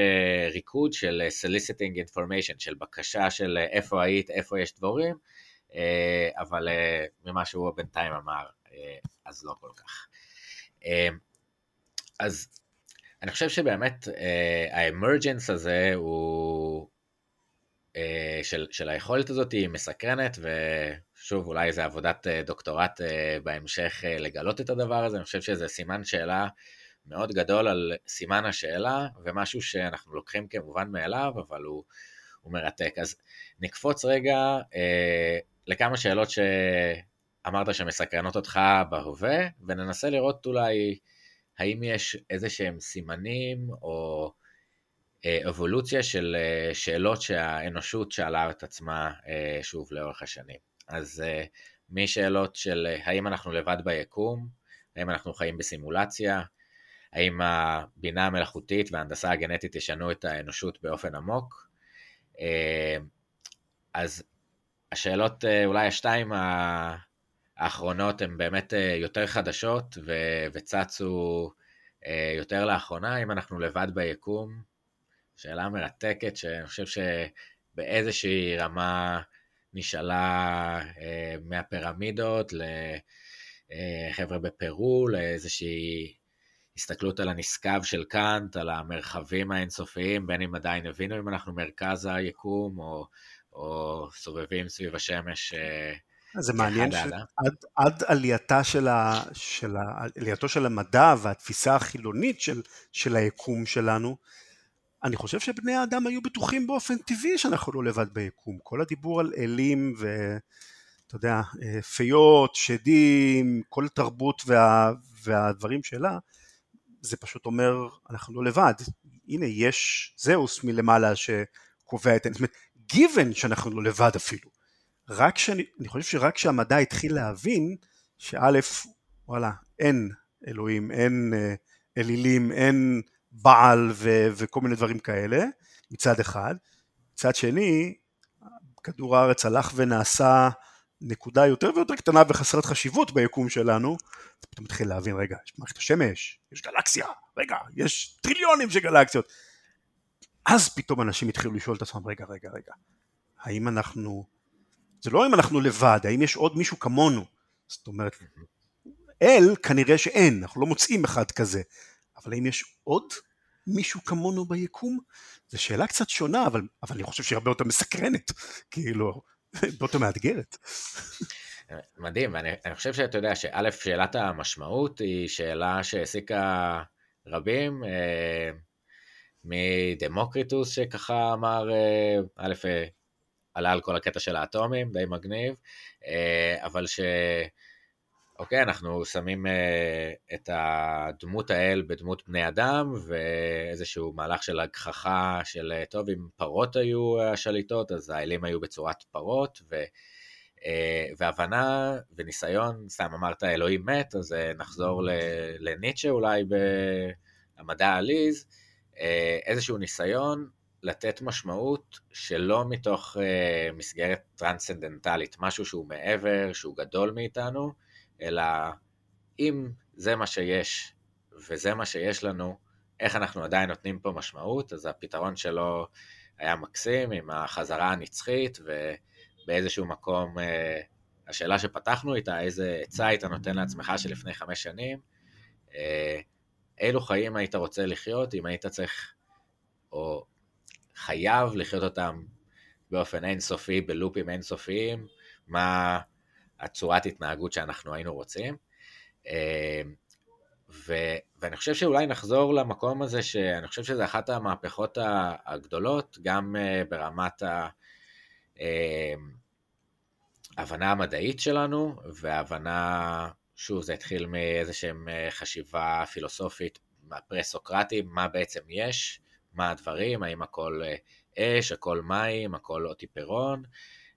ריקוד של soliciting information, של בקשה של איפה היית, איפה יש דבורים, אבל ממה שהוא בינתיים אמר, אז לא כל כך. אז אני חושב שבאמת האמרג'נס הזה הוא, של, של היכולת הזאת היא מסקרנת, ושוב, אולי זה עבודת uh, דוקטורט uh, בהמשך לגלות את הדבר הזה, אני חושב שזה סימן שאלה מאוד גדול על סימן השאלה, ומשהו שאנחנו לוקחים כמובן מאליו, אבל הוא, הוא מרתק. אז נקפוץ רגע אה, לכמה שאלות שאמרת שמסקרנות אותך בהווה, וננסה לראות אולי האם יש איזה שהם סימנים או אה, אבולוציה של אה, שאלות שהאנושות שאלה את עצמה אה, שוב לאורך השנים. אז אה, משאלות של האם אנחנו לבד ביקום, האם אנחנו חיים בסימולציה, האם הבינה המלאכותית וההנדסה הגנטית ישנו את האנושות באופן עמוק. אז השאלות, אולי השתיים האחרונות הן באמת יותר חדשות וצצו יותר לאחרונה, אם אנחנו לבד ביקום, שאלה מרתקת שאני חושב שבאיזושהי רמה נשאלה אה, מהפירמידות לחבר'ה בפרו, לאיזושהי הסתכלות על הנשגב של קאנט, על המרחבים האינסופיים, בין אם עדיין הבינו אם אנחנו מרכז היקום או, או סובבים סביב השמש. אה, זה מעניין שעד עד עלייתה של ה, של ה, עלייתו של המדע והתפיסה החילונית של, של היקום שלנו, אני חושב שבני האדם היו בטוחים באופן טבעי שאנחנו לא לבד ביקום. כל הדיבור על אלים ואתה יודע, אה, פיות, שדים, כל התרבות וה, והדברים שלה, זה פשוט אומר אנחנו לא לבד. הנה יש זהוס מלמעלה שקובע את... זאת אומרת, גיוון שאנחנו לא לבד אפילו. רק שאני, אני חושב שרק כשהמדע התחיל להבין שא', וואלה, אין אלוהים, אין אה, אלילים, אין בעל ו- וכל מיני דברים כאלה, מצד אחד. מצד שני, כדור הארץ הלך ונעשה נקודה יותר ויותר קטנה וחסרת חשיבות ביקום שלנו, אתה פתאום מתחיל להבין, רגע, יש מערכת השמש, יש גלקסיה, רגע, יש טריליונים של גלקסיות. אז פתאום אנשים התחילו לשאול את עצמם, רגע, רגע, רגע, האם אנחנו, זה לא אם אנחנו לבד, האם יש עוד מישהו כמונו? זאת אומרת, אל כנראה שאין, אנחנו לא מוצאים אחד כזה, אבל האם יש עוד מישהו כמונו ביקום? זו שאלה קצת שונה, אבל, אבל אני חושב שהיא הרבה יותר מסקרנת, כאילו, הרבה יותר מאתגרת. מדהים, ואני אני חושב שאתה יודע שא', שאלת המשמעות היא שאלה שהעסיקה רבים, אה, מדמוקריטוס שככה אמר, אה, א', אה, עלה על כל הקטע של האטומים, די מגניב, אה, אבל ש... אוקיי, אנחנו שמים uh, את הדמות האל בדמות בני אדם, ואיזשהו מהלך של הגחכה של, uh, טוב, אם פרות היו השליטות, אז האלים היו בצורת פרות, ו, uh, והבנה וניסיון, סתם אמרת אלוהים מת, אז uh, נחזור לניטשה אולי במדע העליז, uh, איזשהו ניסיון לתת משמעות שלא מתוך מסגרת טרנסצנדנטלית, משהו שהוא מעבר, שהוא גדול מאיתנו, אלא אם זה מה שיש וזה מה שיש לנו, איך אנחנו עדיין נותנים פה משמעות, אז הפתרון שלו היה מקסים עם החזרה הנצחית, ובאיזשהו מקום, אה, השאלה שפתחנו איתה, איזה עצה היית נותן לעצמך שלפני חמש שנים, אה, אילו חיים היית רוצה לחיות אם היית צריך, או חייב לחיות אותם באופן אינסופי, בלופים אינסופיים, מה... הצורת התנהגות שאנחנו היינו רוצים. אה, ו, ואני חושב שאולי נחזור למקום הזה, שאני חושב שזה אחת המהפכות הגדולות, גם אה, ברמת ההבנה אה, המדעית שלנו, והבנה, שוב, זה התחיל מאיזושהי חשיבה פילוסופית פרה-סוקרטית, מה בעצם יש, מה הדברים, האם הכל אש, הכל מים, הכל אוטיפרון, אה,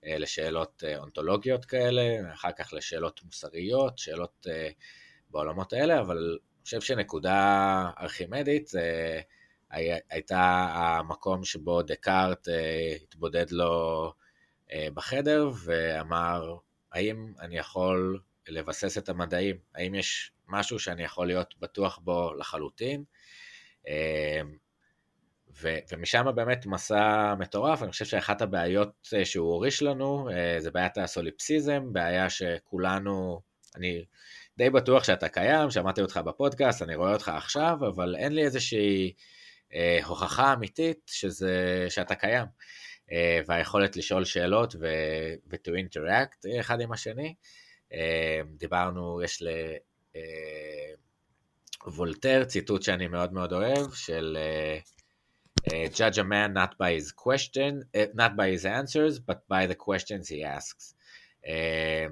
לשאלות אה, אונתולוגיות כאלה, אחר כך לשאלות מוסריות, שאלות אה, בעולמות האלה, אבל אני חושב שנקודה ארכימדית זה הייתה המקום שבו דקארט התבודד לו בחדר ואמר, האם אני יכול לבסס את המדעים? האם יש משהו שאני יכול להיות בטוח בו לחלוטין? ו- ומשם באמת מסע מטורף, אני חושב שאחת הבעיות אה, שהוא הוריש לנו אה, זה בעיית הסוליפסיזם, בעיה שכולנו, אני די בטוח שאתה קיים, שמעתי אותך בפודקאסט, אני רואה אותך עכשיו, אבל אין לי איזושהי אה, הוכחה אמיתית שזה, שאתה קיים. אה, והיכולת לשאול שאלות ו- ו-to interact אחד עם השני. אה, דיברנו, יש ל... אה, וולטר, ציטוט שאני מאוד מאוד אוהב, של uh, uh, judge a man not by his question, uh, not by his answers, but by the questions he asks. Uh,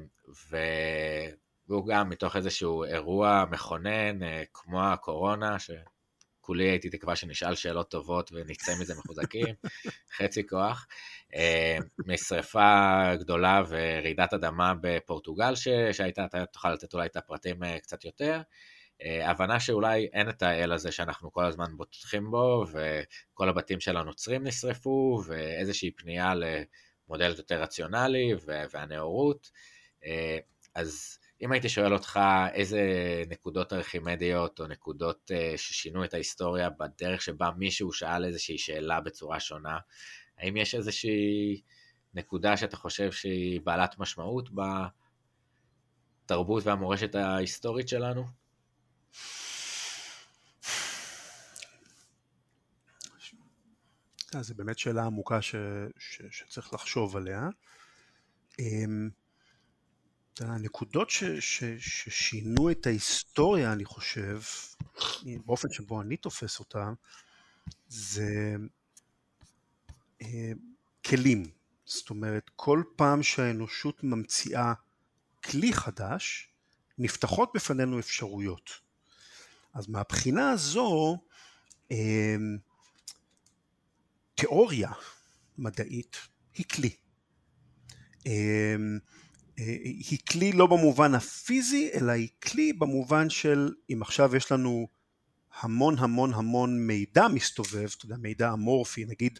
והוא גם מתוך איזשהו אירוע מכונן, uh, כמו הקורונה, שכולי הייתי תקווה שנשאל שאלות טובות ונצא מזה מחוזקים, *laughs* חצי כוח, uh, משרפה גדולה ורעידת אדמה בפורטוגל ש, שהייתה, אתה תוכל לתת אולי את הפרטים uh, קצת יותר. הבנה שאולי אין את האל הזה שאנחנו כל הזמן בוטחים בו, וכל הבתים של הנוצרים נשרפו, ואיזושהי פנייה למודל יותר רציונלי והנאורות. אז אם הייתי שואל אותך איזה נקודות ארכימדיות או נקודות ששינו את ההיסטוריה בדרך שבה מישהו שאל איזושהי שאלה בצורה שונה, האם יש איזושהי נקודה שאתה חושב שהיא בעלת משמעות בתרבות והמורשת ההיסטורית שלנו? זו באמת שאלה עמוקה ש, ש, שצריך לחשוב עליה. אמ, הנקודות ש, ש, ששינו את ההיסטוריה, אני חושב, באופן שבו אני תופס אותם, זה אה, כלים. זאת אומרת, כל פעם שהאנושות ממציאה כלי חדש, נפתחות בפנינו אפשרויות. אז מהבחינה הזו, אה, תיאוריה מדעית היא כלי. אה, היא כלי לא במובן הפיזי, אלא היא כלי במובן של אם עכשיו יש לנו המון המון המון מידע מסתובב, אתה יודע, מידע אמורפי, נגיד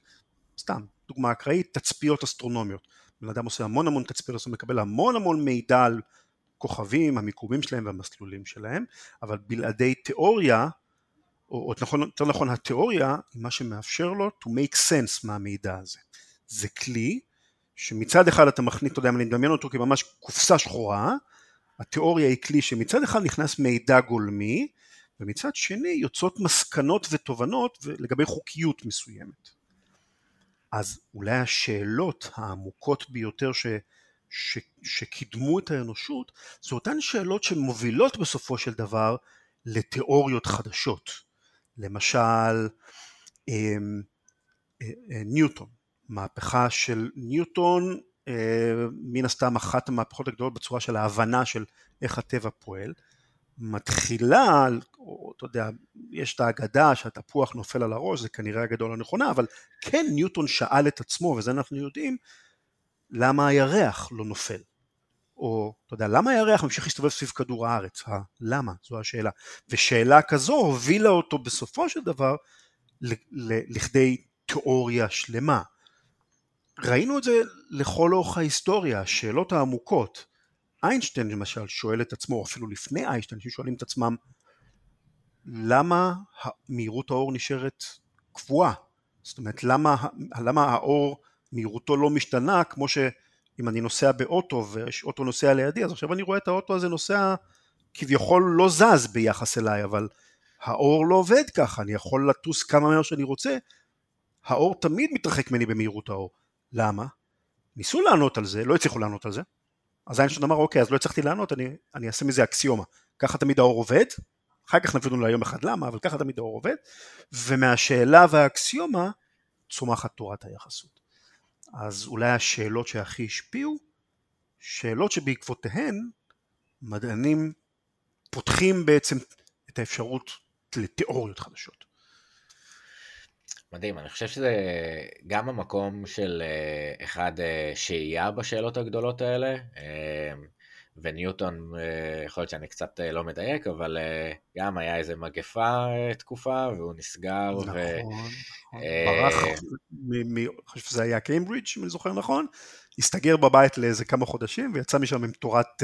סתם, דוגמה אקראית, תצפיות אסטרונומיות. בן אדם עושה המון המון תצפיות, הוא מקבל המון המון מידע על כוכבים, המיקומים שלהם והמסלולים שלהם, אבל בלעדי תיאוריה, או, או נכון, יותר נכון התיאוריה, היא מה שמאפשר לו to make sense מהמידע הזה. זה כלי שמצד אחד אתה מכניס, אתה יודע, אני מדמיין אותו כממש קופסה שחורה, התיאוריה היא כלי שמצד אחד נכנס מידע גולמי, ומצד שני יוצאות מסקנות ותובנות לגבי חוקיות מסוימת. אז אולי השאלות העמוקות ביותר ש, ש, שקידמו את האנושות זה אותן שאלות שמובילות בסופו של דבר לתיאוריות חדשות. למשל אמ, אה, אה, ניוטון, מהפכה של ניוטון אה, מן הסתם אחת המהפכות הגדולות בצורה של ההבנה של איך הטבע פועל מתחילה, או אתה יודע, יש את האגדה שהתפוח נופל על הראש, זה כנראה הגדול הנכונה, אבל כן ניוטון שאל את עצמו, וזה אנחנו יודעים, למה הירח לא נופל? או, אתה יודע, למה הירח ממשיך להסתובב סביב כדור הארץ? למה? זו השאלה. ושאלה כזו הובילה אותו בסופו של דבר לכדי תיאוריה שלמה. ראינו את זה לכל אורך ההיסטוריה, השאלות העמוקות. איינשטיין למשל שואל את עצמו, אפילו לפני איינשטיין, ששואלים את עצמם, למה מהירות האור נשארת קבועה? זאת אומרת, למה, למה האור מהירותו לא משתנה כמו שאם אני נוסע באוטו ויש אוטו נוסע לידי, אז עכשיו אני רואה את האוטו הזה נוסע כביכול לא זז ביחס אליי, אבל האור לא עובד ככה, אני יכול לטוס כמה מהר שאני רוצה, האור תמיד מתרחק ממני במהירות האור. למה? ניסו לענות על זה, לא הצליחו לענות על זה, אז איינשטיין אמר אוקיי אז לא הצלחתי לענות אני, אני אעשה מזה אקסיומה ככה תמיד האור עובד אחר כך נבין אולי יום אחד למה אבל ככה תמיד האור עובד ומהשאלה והאקסיומה צומחת תורת היחסות אז אולי השאלות שהכי השפיעו? שאלות שבעקבותיהן מדענים פותחים בעצם את האפשרות לתיאוריות חדשות. מדהים, אני חושב שזה גם המקום של אה, אחד אה, שהייה בשאלות הגדולות האלה, אה, וניוטון, יכול להיות שאני קצת לא מדייק, אבל גם היה איזה מגפה תקופה, והוא נסגר. נכון, ו... נכון. ברח, אני חושב שזה היה קיימברידג', אם אני זוכר נכון, הסתגר בבית לאיזה כמה חודשים, ויצא משם עם תורת,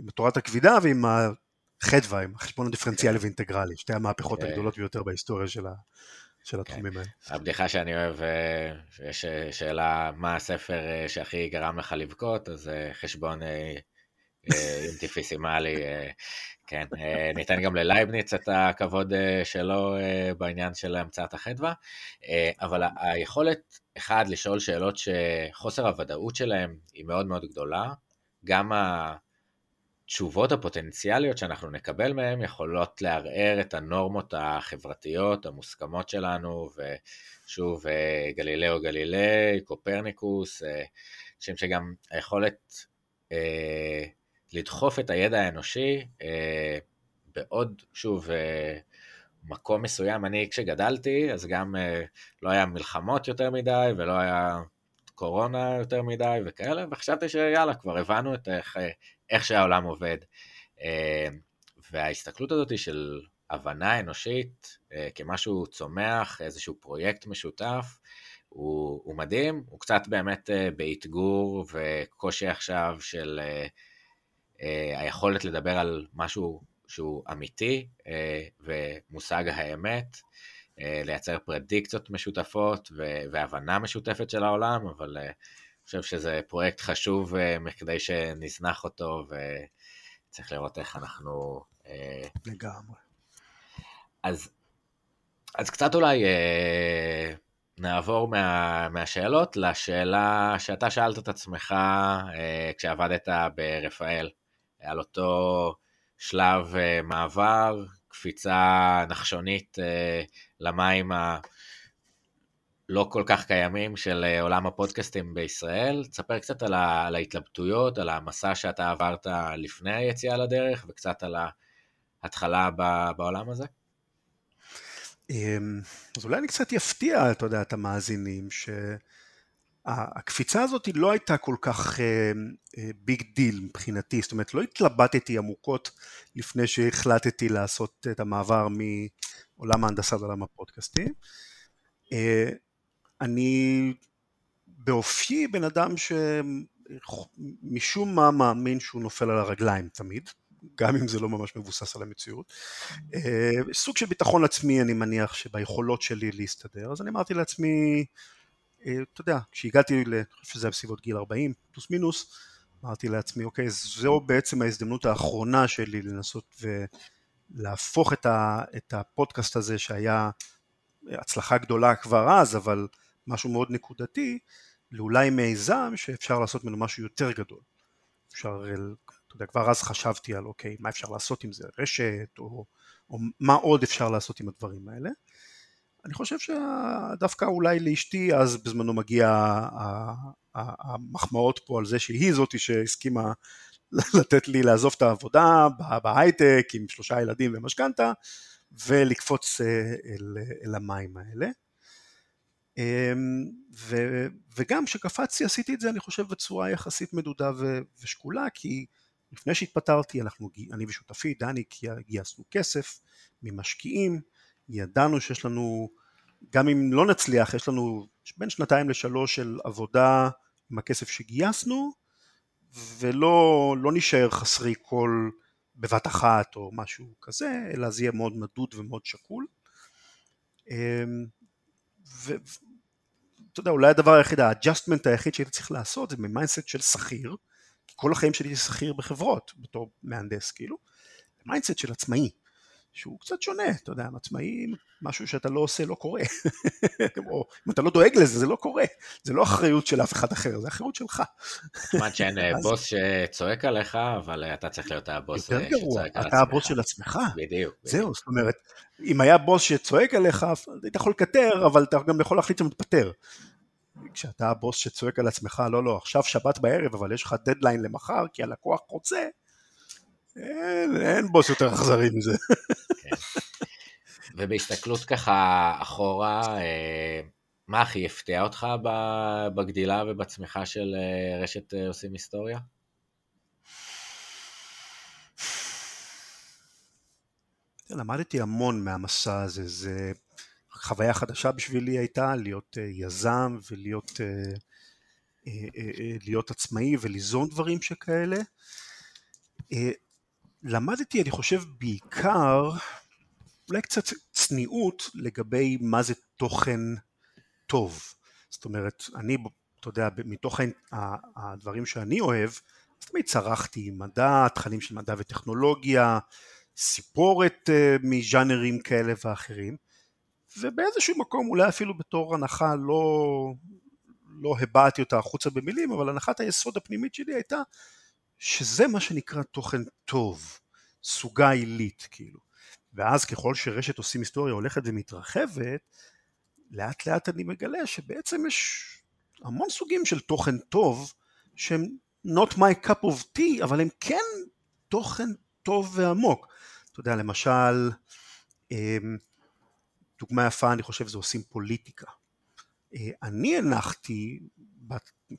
עם תורת הכבידה ועם החדווה, עם החשבון הדיפרנציאלי כן. ואינטגרלי, שתי המהפכות הגדולות ביותר בהיסטוריה של ה... של כן. התחומים האלה. הבדיחה שאני אוהב, יש אה, שאלה מה הספר אה, שהכי גרם לך לבכות, אז אה, חשבון אינטיפיסימלי, כן, ניתן גם ללייבניץ את הכבוד שלו בעניין של המצאת החדווה, אבל היכולת, אחד, לשאול שאלות שחוסר הוודאות שלהם היא מאוד מאוד גדולה, גם התשובות הפוטנציאליות שאנחנו נקבל מהם יכולות לערער את הנורמות החברתיות המוסכמות שלנו, ושוב, אה, גלילאו גלילי, קופרניקוס, אה, אנשים שגם היכולת אה, לדחוף את הידע האנושי אה, בעוד, שוב, אה, מקום מסוים. אני כשגדלתי, אז גם אה, לא היה מלחמות יותר מדי, ולא היה קורונה יותר מדי וכאלה, וחשבתי שיאללה, כבר הבנו את איך, איך שהעולם עובד. אה, וההסתכלות הזאת של הבנה אנושית כמשהו צומח, איזשהו פרויקט משותף, הוא, הוא מדהים, הוא קצת באמת באתגור וקושי עכשיו של היכולת לדבר על משהו שהוא אמיתי ומושג האמת, לייצר פרדיקציות משותפות והבנה משותפת של העולם, אבל אני חושב שזה פרויקט חשוב מכדי שנזנח אותו וצריך לראות איך אנחנו... לגמרי. אז, אז קצת אולי אה, נעבור מה, מהשאלות לשאלה שאתה שאלת את עצמך אה, כשעבדת ברפאל, על אותו שלב אה, מעבר, קפיצה נחשונית אה, למים הלא כל כך קיימים של אה, עולם הפודקאסטים בישראל. תספר קצת על, ה, על ההתלבטויות, על המסע שאתה עברת לפני היציאה לדרך, וקצת על ההתחלה בעולם הזה. אמ, אז אולי אני קצת אפתיע, אתה יודע, את המאזינים, שהקפיצה הזאת לא הייתה כל כך big אה, deal אה, מבחינתי, זאת אומרת לא התלבטתי עמוקות לפני שהחלטתי לעשות את המעבר מעולם ההנדסה לעולם הפודקאסטים. אה, אני באופיי בן אדם שמשום מה מאמין שהוא נופל על הרגליים תמיד, גם אם זה לא ממש מבוסס על המציאות. אה, סוג של ביטחון עצמי אני מניח שביכולות שלי להסתדר, אז אני אמרתי לעצמי, אה, אתה יודע, כשהגעתי, אני חושב שזה היה בסביבות גיל 40, פלוס מינוס, אמרתי לעצמי, אוקיי, זו בעצם ההזדמנות האחרונה שלי לנסות ולהפוך את, ה, את הפודקאסט הזה שהיה הצלחה גדולה כבר אז, אבל משהו מאוד נקודתי, לאולי מיזם שאפשר לעשות ממנו משהו יותר גדול. אפשר אתה יודע, כבר אז חשבתי על אוקיי, מה אפשר לעשות עם זה, רשת, או, או מה עוד אפשר לעשות עם הדברים האלה. אני חושב שדווקא אולי לאשתי אז בזמנו מגיע המחמאות פה על זה שהיא זאתי שהסכימה לתת לי לעזוב את העבודה בהייטק עם שלושה ילדים ומשכנתה ולקפוץ אה, אל, אל המים האלה. אמ, ו, וגם כשקפצתי עשיתי את זה אני חושב בצורה יחסית מדודה ושקולה כי לפני שהתפטרתי, אנחנו, אני ושותפי, דני, גייסנו כסף ממשקיעים, ידענו שיש לנו, גם אם לא נצליח, יש לנו בין שנתיים לשלוש של עבודה עם הכסף שגייסנו, ולא לא נשאר חסרי כל בבת אחת או משהו כזה, אלא זה יהיה מאוד מדוד ומאוד שקול. אמ, ואתה יודע, אולי הדבר היחיד, ה adjustment היחיד שהייתי צריך לעשות זה מ mindset של שכיר, כל החיים שלי הייתי שכיר בחברות בתור מהנדס כאילו, mindset של עצמאי, שהוא קצת שונה, אתה יודע, עצמאי, משהו שאתה לא עושה לא קורה, *laughs* או אם אתה לא דואג לזה זה לא קורה, זה לא אחריות של אף אחד אחר, זה אחריות שלך. כמובן שאין *laughs* אה, בוס שצועק עליך, אבל אה, אתה צריך להיות הבוס אה, שצועק על עצמך. אתה הבוס של עצמך. בדיוק. זהו, זאת אומרת, אם היה בוס שצועק עליך, היית יכול לקטר, אבל אתה גם יכול להחליט שמתפטר. כשאתה הבוס שצועק על עצמך, לא, לא, עכשיו שבת בערב, אבל יש לך דדליין למחר, כי הלקוח רוצה, אין, אין בוס יותר אכזרי מזה. כן. ובהסתכלות ככה אחורה, אה, מה הכי הפתיע אותך בגדילה ובצמיחה של אה, רשת אה, עושים היסטוריה? למדתי המון מהמסע הזה, זה חוויה חדשה בשבילי הייתה להיות יזם ולהיות להיות עצמאי וליזום דברים שכאלה. למדתי, אני חושב, בעיקר אולי קצת צניעות לגבי מה זה תוכן טוב. זאת אומרת, אני, אתה יודע, מתוך הדברים שאני אוהב, אז תמיד צרחתי מדע, תכנים של מדע וטכנולוגיה, סיפורת מז'אנרים כאלה ואחרים. ובאיזשהו מקום אולי אפילו בתור הנחה לא, לא הבעתי אותה החוצה במילים, אבל הנחת היסוד הפנימית שלי הייתה שזה מה שנקרא תוכן טוב, סוגה עילית כאילו. ואז ככל שרשת עושים היסטוריה הולכת ומתרחבת, לאט לאט אני מגלה שבעצם יש המון סוגים של תוכן טוב שהם not my cup of tea, אבל הם כן תוכן טוב ועמוק. אתה יודע, למשל, אמ, דוגמה יפה אני חושב זה עושים פוליטיקה. אה, אני הנחתי,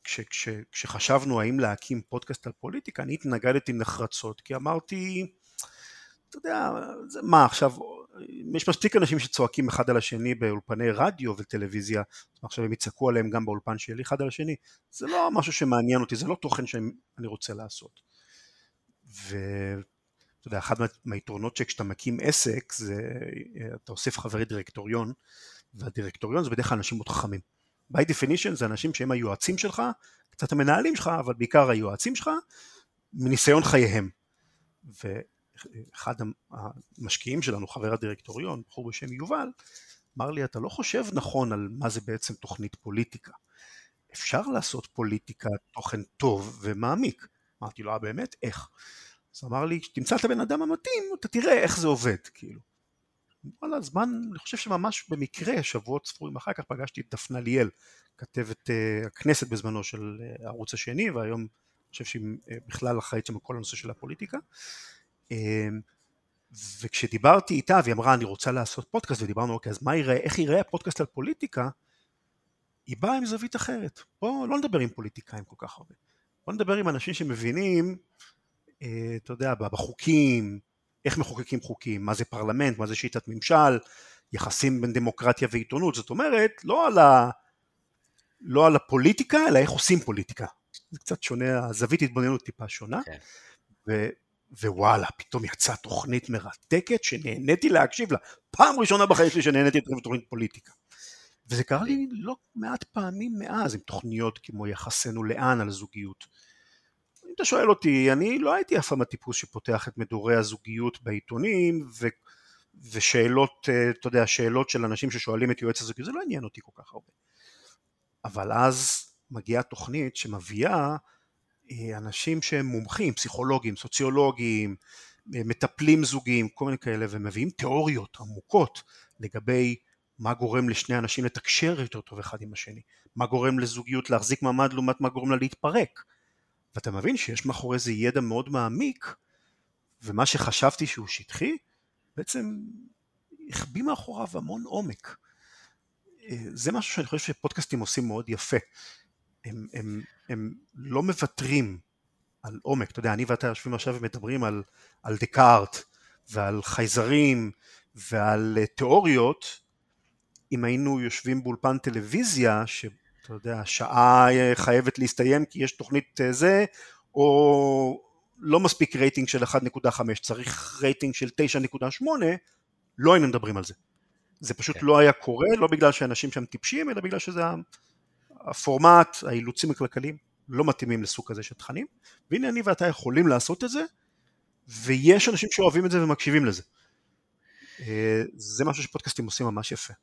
כש, כש, כשחשבנו האם להקים פודקאסט על פוליטיקה, אני התנגדתי נחרצות, כי אמרתי, אתה יודע, זה, מה עכשיו, יש מספיק אנשים שצועקים אחד על השני באולפני רדיו וטלוויזיה, עכשיו הם יצעקו עליהם גם באולפן שלי אחד על השני, זה לא משהו שמעניין אותי, זה לא תוכן שאני רוצה לעשות. ואתה יודע, אחד מהיתרונות שכשאתה מקים עסק, זה אתה אוסף חברי דירקטוריון, והדירקטוריון זה בדרך כלל אנשים מאוד חכמים. By definition זה אנשים שהם היועצים שלך, קצת המנהלים שלך, אבל בעיקר היועצים שלך, מניסיון חייהם. ואחד המשקיעים שלנו, חבר הדירקטוריון, בחור בשם יובל, אמר לי, אתה לא חושב נכון על מה זה בעצם תוכנית פוליטיקה. אפשר לעשות פוליטיקה תוכן טוב ומעמיק. אמרתי לו, אה באמת? איך? אז אמר לי, כשתמצא את הבן אדם המתאים, אתה תראה איך זה עובד, כאילו. וואלה, זמן, אני חושב שממש במקרה, שבועות ספורים אחר כך פגשתי את דפנה ליאל, כתבת uh, הכנסת בזמנו של uh, הערוץ השני, והיום אני חושב שהיא uh, בכלל אחראית שם כל הנושא של הפוליטיקה. Uh, וכשדיברתי איתה, והיא אמרה, אני רוצה לעשות פודקאסט, ודיברנו, אוקיי, אז מה יראה, איך יראה הפודקאסט על פוליטיקה? היא באה עם זווית אחרת. בואו לא נדבר עם פוליטיקאים כל כך הרבה. בואו נדבר עם אנשים שמבינים, uh, אתה יודע, בחוקים, איך מחוקקים חוקים, מה זה פרלמנט, מה זה שיטת ממשל, יחסים בין דמוקרטיה ועיתונות, זאת אומרת, לא על, ה... לא על הפוליטיקה, אלא איך עושים פוליטיקה. זה קצת שונה, הזווית התבוננות טיפה שונה. כן. ו... ווואלה, פתאום יצאה תוכנית מרתקת שנהניתי להקשיב לה. פעם ראשונה בחיים שלי שנהניתי להקשיב לתוכנית פוליטיקה. וזה קרה לי לא מעט פעמים מאז, עם תוכניות כמו יחסנו לאן על זוגיות. אם אתה שואל אותי, אני לא הייתי אף פעם הטיפוס שפותח את מדורי הזוגיות בעיתונים ו, ושאלות, אה, אתה יודע, שאלות של אנשים ששואלים את יועץ הזוגיות, זה לא עניין אותי כל כך הרבה. אבל אז מגיעה תוכנית שמביאה אה, אנשים שהם מומחים, פסיכולוגים, סוציולוגים, אה, מטפלים זוגיים, כל מיני כאלה, ומביאים תיאוריות עמוקות לגבי מה גורם לשני אנשים לתקשר יותר טוב אחד עם השני, מה גורם לזוגיות להחזיק מעמד לעומת מה גורם לה להתפרק. ואתה מבין שיש מאחורי זה ידע מאוד מעמיק, ומה שחשבתי שהוא שטחי, בעצם החביא מאחוריו המון עומק. אה, זה משהו שאני חושב שפודקאסטים עושים מאוד יפה. הם, הם, הם לא מוותרים על עומק. אתה יודע, אני ואתה יושבים עכשיו ומדברים על, על דקארט ועל חייזרים ועל אה, תיאוריות, אם היינו יושבים באולפן טלוויזיה, ש... אתה יודע, השעה חייבת להסתיים כי יש תוכנית אה, זה, או לא מספיק רייטינג של 1.5, צריך רייטינג של 9.8, לא היינו מדברים על זה. זה פשוט כן. לא היה קורה, לא בגלל שאנשים שם טיפשים, אלא בגלל שזה הפורמט, האילוצים הכלכליים לא מתאימים לסוג כזה של תכנים, והנה אני ואתה יכולים לעשות את זה, ויש אנשים שאוהבים את זה ומקשיבים לזה. אה, זה משהו שפודקאסטים עושים ממש יפה.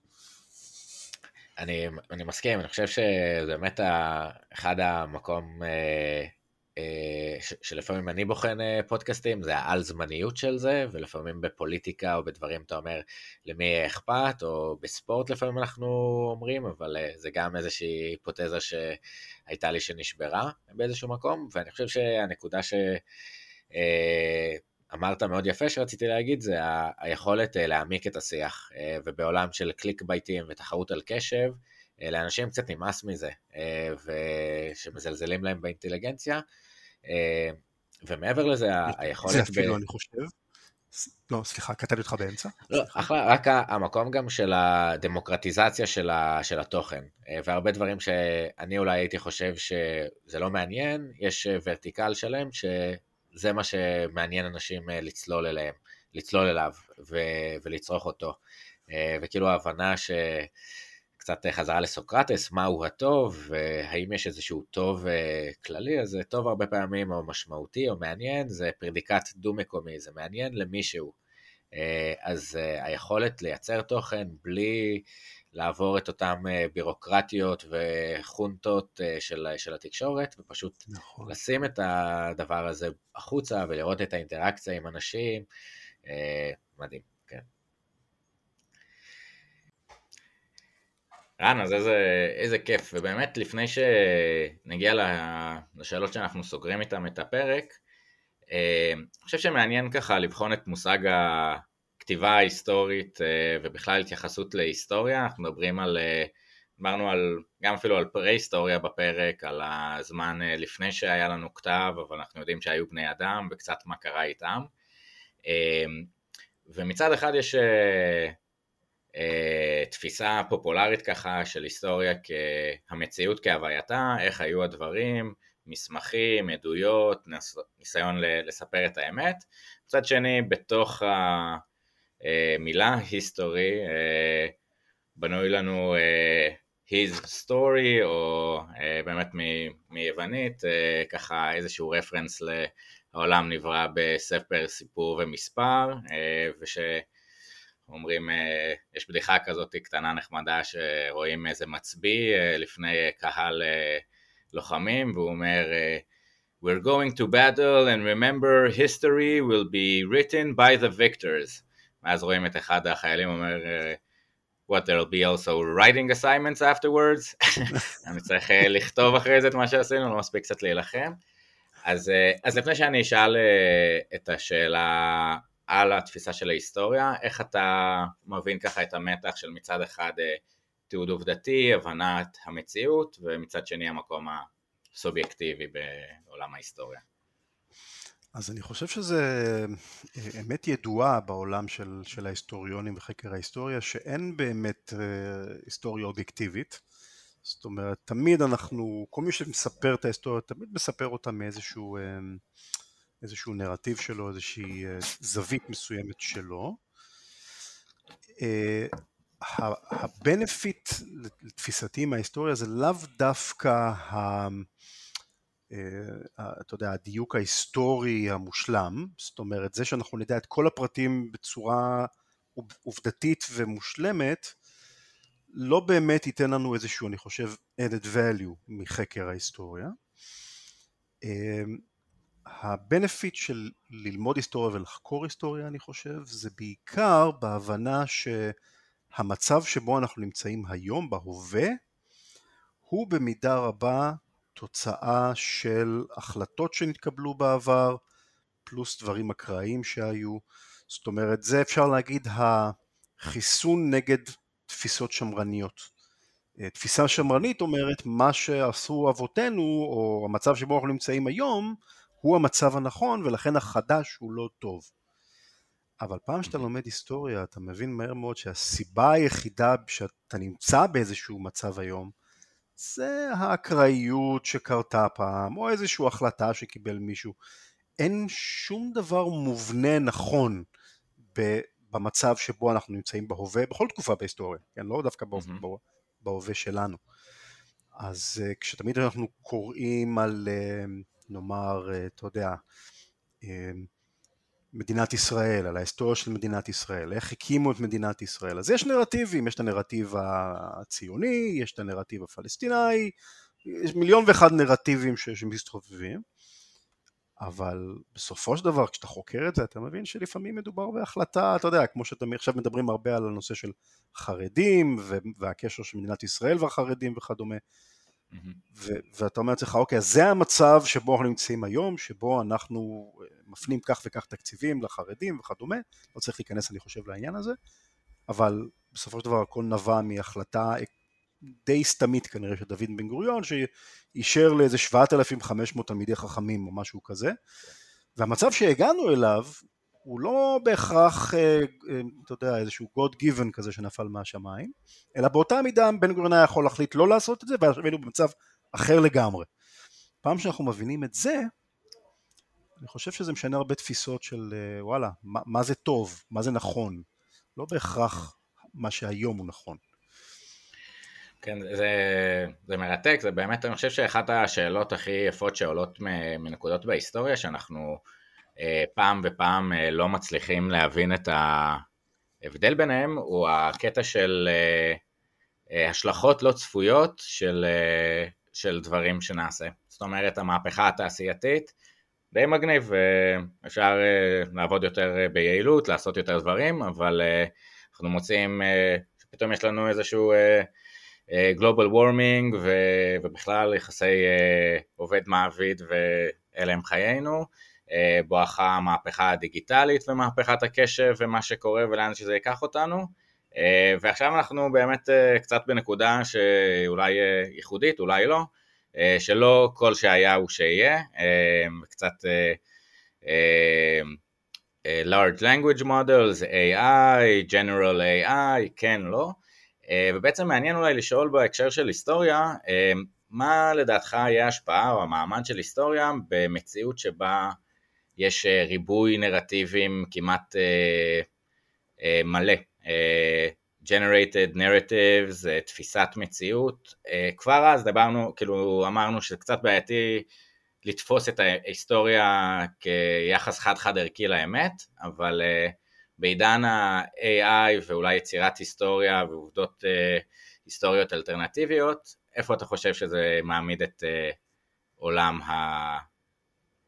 אני, אני מסכים, אני חושב שזה באמת אחד המקום אה, אה, ש, שלפעמים אני בוחן אה, פודקאסטים, זה העל זמניות של זה, ולפעמים בפוליטיקה או בדברים אתה אומר למי אכפת, או בספורט לפעמים אנחנו אומרים, אבל זה גם איזושהי היפותזה שהייתה לי שנשברה באיזשהו מקום, ואני חושב שהנקודה ש... אמרת מאוד יפה שרציתי להגיד, זה ה- היכולת uh, להעמיק את השיח, uh, ובעולם של קליק בייטים ותחרות על קשב, uh, לאנשים קצת נמאס מזה, ושמזלזלים להם באינטליגנציה, ומעבר לזה, היכולת... זה אפילו, ב... אני חושב. לא, סליחה, קטעתי אותך באמצע. לא, אחלה, רק המקום גם של הדמוקרטיזציה של, ה, של התוכן, והרבה דברים שאני אולי הייתי חושב שזה לא מעניין, יש ורטיקל שלם ש... זה מה שמעניין אנשים אה, לצלול אליהם, לצלול אליו ו- ולצרוך אותו. אה, וכאילו ההבנה שקצת חזרה לסוקרטס, מהו הטוב, והאם יש איזשהו טוב אה, כללי, אז זה טוב הרבה פעמים או משמעותי או מעניין, זה פרדיקט דו-מקומי, זה מעניין למישהו. אז היכולת לייצר תוכן בלי לעבור את אותן אה, בירוקרטיות וחונטות אה, של, של התקשורת, ופשוט נכון. לשים את הדבר הזה החוצה ולראות את האינטראקציה עם אנשים, אה, מדהים, כן. רן, אז איזה, איזה כיף, ובאמת לפני שנגיע לשאלות שאנחנו סוגרים איתן את הפרק, אני חושב שמעניין ככה לבחון את מושג היסטורית אה, ובכלל התייחסות להיסטוריה, אנחנו מדברים על, אה, דיברנו על, גם אפילו על פרה-היסטוריה בפרק, על הזמן אה, לפני שהיה לנו כתב, אבל אנחנו יודעים שהיו בני אדם וקצת מה קרה איתם. ומצד אחד יש תפיסה פופולרית ככה של היסטוריה כהמציאות כהווייתה, איך היו הדברים, מסמכים, עדויות, ניסיון לספר את האמת. מצד שני, בתוך המילה היסטורי, בנוי לנו his story, או באמת מיוונית, ככה איזשהו רפרנס לעולם נברא בספר סיפור ומספר, ושאומרים, יש בדיחה כזאת קטנה נחמדה שרואים איזה מצביא לפני קהל לוחמים, והוא אומר, We're going to battle and remember history will be written by the victors. ואז רואים את אחד החיילים אומר, what there'll be also writing assignments afterwards, *laughs* אני צריך לכתוב אחרי זה את מה שעשינו, לא מספיק קצת להילחם. אז, אז לפני שאני אשאל את השאלה על התפיסה של ההיסטוריה, איך אתה מבין ככה את המתח של מצד אחד תיעוד עובדתי, הבנת המציאות, ומצד שני המקום הסובייקטיבי בעולם ההיסטוריה. אז אני חושב שזה אה, אמת ידועה בעולם של, של ההיסטוריונים וחקר ההיסטוריה שאין באמת אה, היסטוריה אובייקטיבית זאת אומרת תמיד אנחנו, כל מי שמספר את ההיסטוריה תמיד מספר אותה מאיזשהו אה, איזשהו נרטיב שלו, איזושהי זווית מסוימת שלו הבנפיט לתפיסתי מההיסטוריה זה לאו דווקא. אתה יודע, הדיוק ההיסטורי המושלם, זאת אומרת זה שאנחנו נדע את כל הפרטים בצורה עובדתית ומושלמת, לא באמת ייתן לנו איזשהו, אני חושב, added value מחקר ההיסטוריה. הבנפיט של ללמוד היסטוריה ולחקור היסטוריה, אני חושב, זה בעיקר בהבנה שהמצב שבו אנחנו נמצאים היום, בהווה, הוא במידה רבה תוצאה של החלטות שנתקבלו בעבר, פלוס דברים אקראיים שהיו. זאת אומרת, זה אפשר להגיד החיסון נגד תפיסות שמרניות. אה, תפיסה שמרנית אומרת מה שעשו אבותינו, או המצב שבו אנחנו נמצאים היום, הוא המצב הנכון ולכן החדש הוא לא טוב. אבל פעם שאתה לומד היסטוריה אתה מבין מהר מאוד שהסיבה היחידה שאתה נמצא באיזשהו מצב היום זה האקראיות שקרתה פעם, או איזושהי החלטה שקיבל מישהו. אין שום דבר מובנה נכון במצב שבו אנחנו נמצאים בהווה, בכל תקופה בהיסטוריה, כן? לא דווקא mm-hmm. בהווה שלנו. אז uh, כשתמיד אנחנו קוראים על, uh, נאמר, uh, אתה יודע, uh, מדינת ישראל, על ההיסטוריה של מדינת ישראל, איך הקימו את מדינת ישראל. אז יש נרטיבים, יש את הנרטיב הציוני, יש את הנרטיב הפלסטיני, יש מיליון ואחד נרטיבים שמסתובבים, אבל בסופו של דבר כשאתה חוקר את זה אתה מבין שלפעמים מדובר בהחלטה, אתה יודע, כמו שאתם עכשיו מדברים הרבה על הנושא של חרדים והקשר של מדינת ישראל והחרדים וכדומה, ו- ואתה אומר לעצמך, אוקיי, אז זה המצב שבו אנחנו נמצאים היום, שבו אנחנו מפנים כך וכך תקציבים לחרדים וכדומה, לא צריך להיכנס אני חושב לעניין הזה, אבל בסופו של דבר הכל נבע מהחלטה די סתמית כנראה של דוד בן גוריון, שאישר לאיזה 7,500 תלמידי חכמים או משהו כזה, והמצב שהגענו אליו הוא לא בהכרח, אה, אה, אתה יודע, איזשהו God given כזה שנפל מהשמיים, אלא באותה מידה בן גוריון היה יכול להחליט לא לעשות את זה, ועכשיו היינו במצב אחר לגמרי. פעם שאנחנו מבינים את זה, אני חושב שזה משנה הרבה תפיסות של אה, וואלה, מה, מה זה טוב, מה זה נכון, לא בהכרח מה שהיום הוא נכון. כן, זה, זה מרתק, זה באמת, אני חושב שאחת השאלות הכי יפות שעולות מנקודות בהיסטוריה, שאנחנו אה, פעם ופעם אה, לא מצליחים להבין את ההבדל ביניהם, הוא הקטע של השלכות לא צפויות של, של דברים שנעשה. זאת אומרת, המהפכה התעשייתית, די מגניב, אפשר לעבוד יותר ביעילות, לעשות יותר דברים, אבל אנחנו מוצאים, פתאום יש לנו איזשהו גלובל וורמינג ובכלל יחסי עובד מעביד ואלה הם חיינו, אה, בואכה המהפכה הדיגיטלית ומהפכת הקשב ומה שקורה ולאן שזה ייקח אותנו. אה, ועכשיו אנחנו באמת אה, קצת בנקודה שאולי ייחודית, אולי לא, שלא כל שהיה הוא שיהיה, קצת large language models, AI, general AI, כן, לא, ובעצם מעניין אולי לשאול בהקשר של היסטוריה, מה לדעתך יהיה ההשפעה או המעמד של היסטוריה במציאות שבה יש ריבוי נרטיבים כמעט מלא, generated narratives, תפיסת מציאות, כבר אז דיברנו, כאילו אמרנו שזה קצת בעייתי לתפוס את ההיסטוריה כיחס חד-חד ערכי לאמת, אבל uh, בעידן ה-AI ואולי יצירת היסטוריה ועובדות היסטוריות אלטרנטיביות, איפה אתה חושב שזה מעמיד את עולם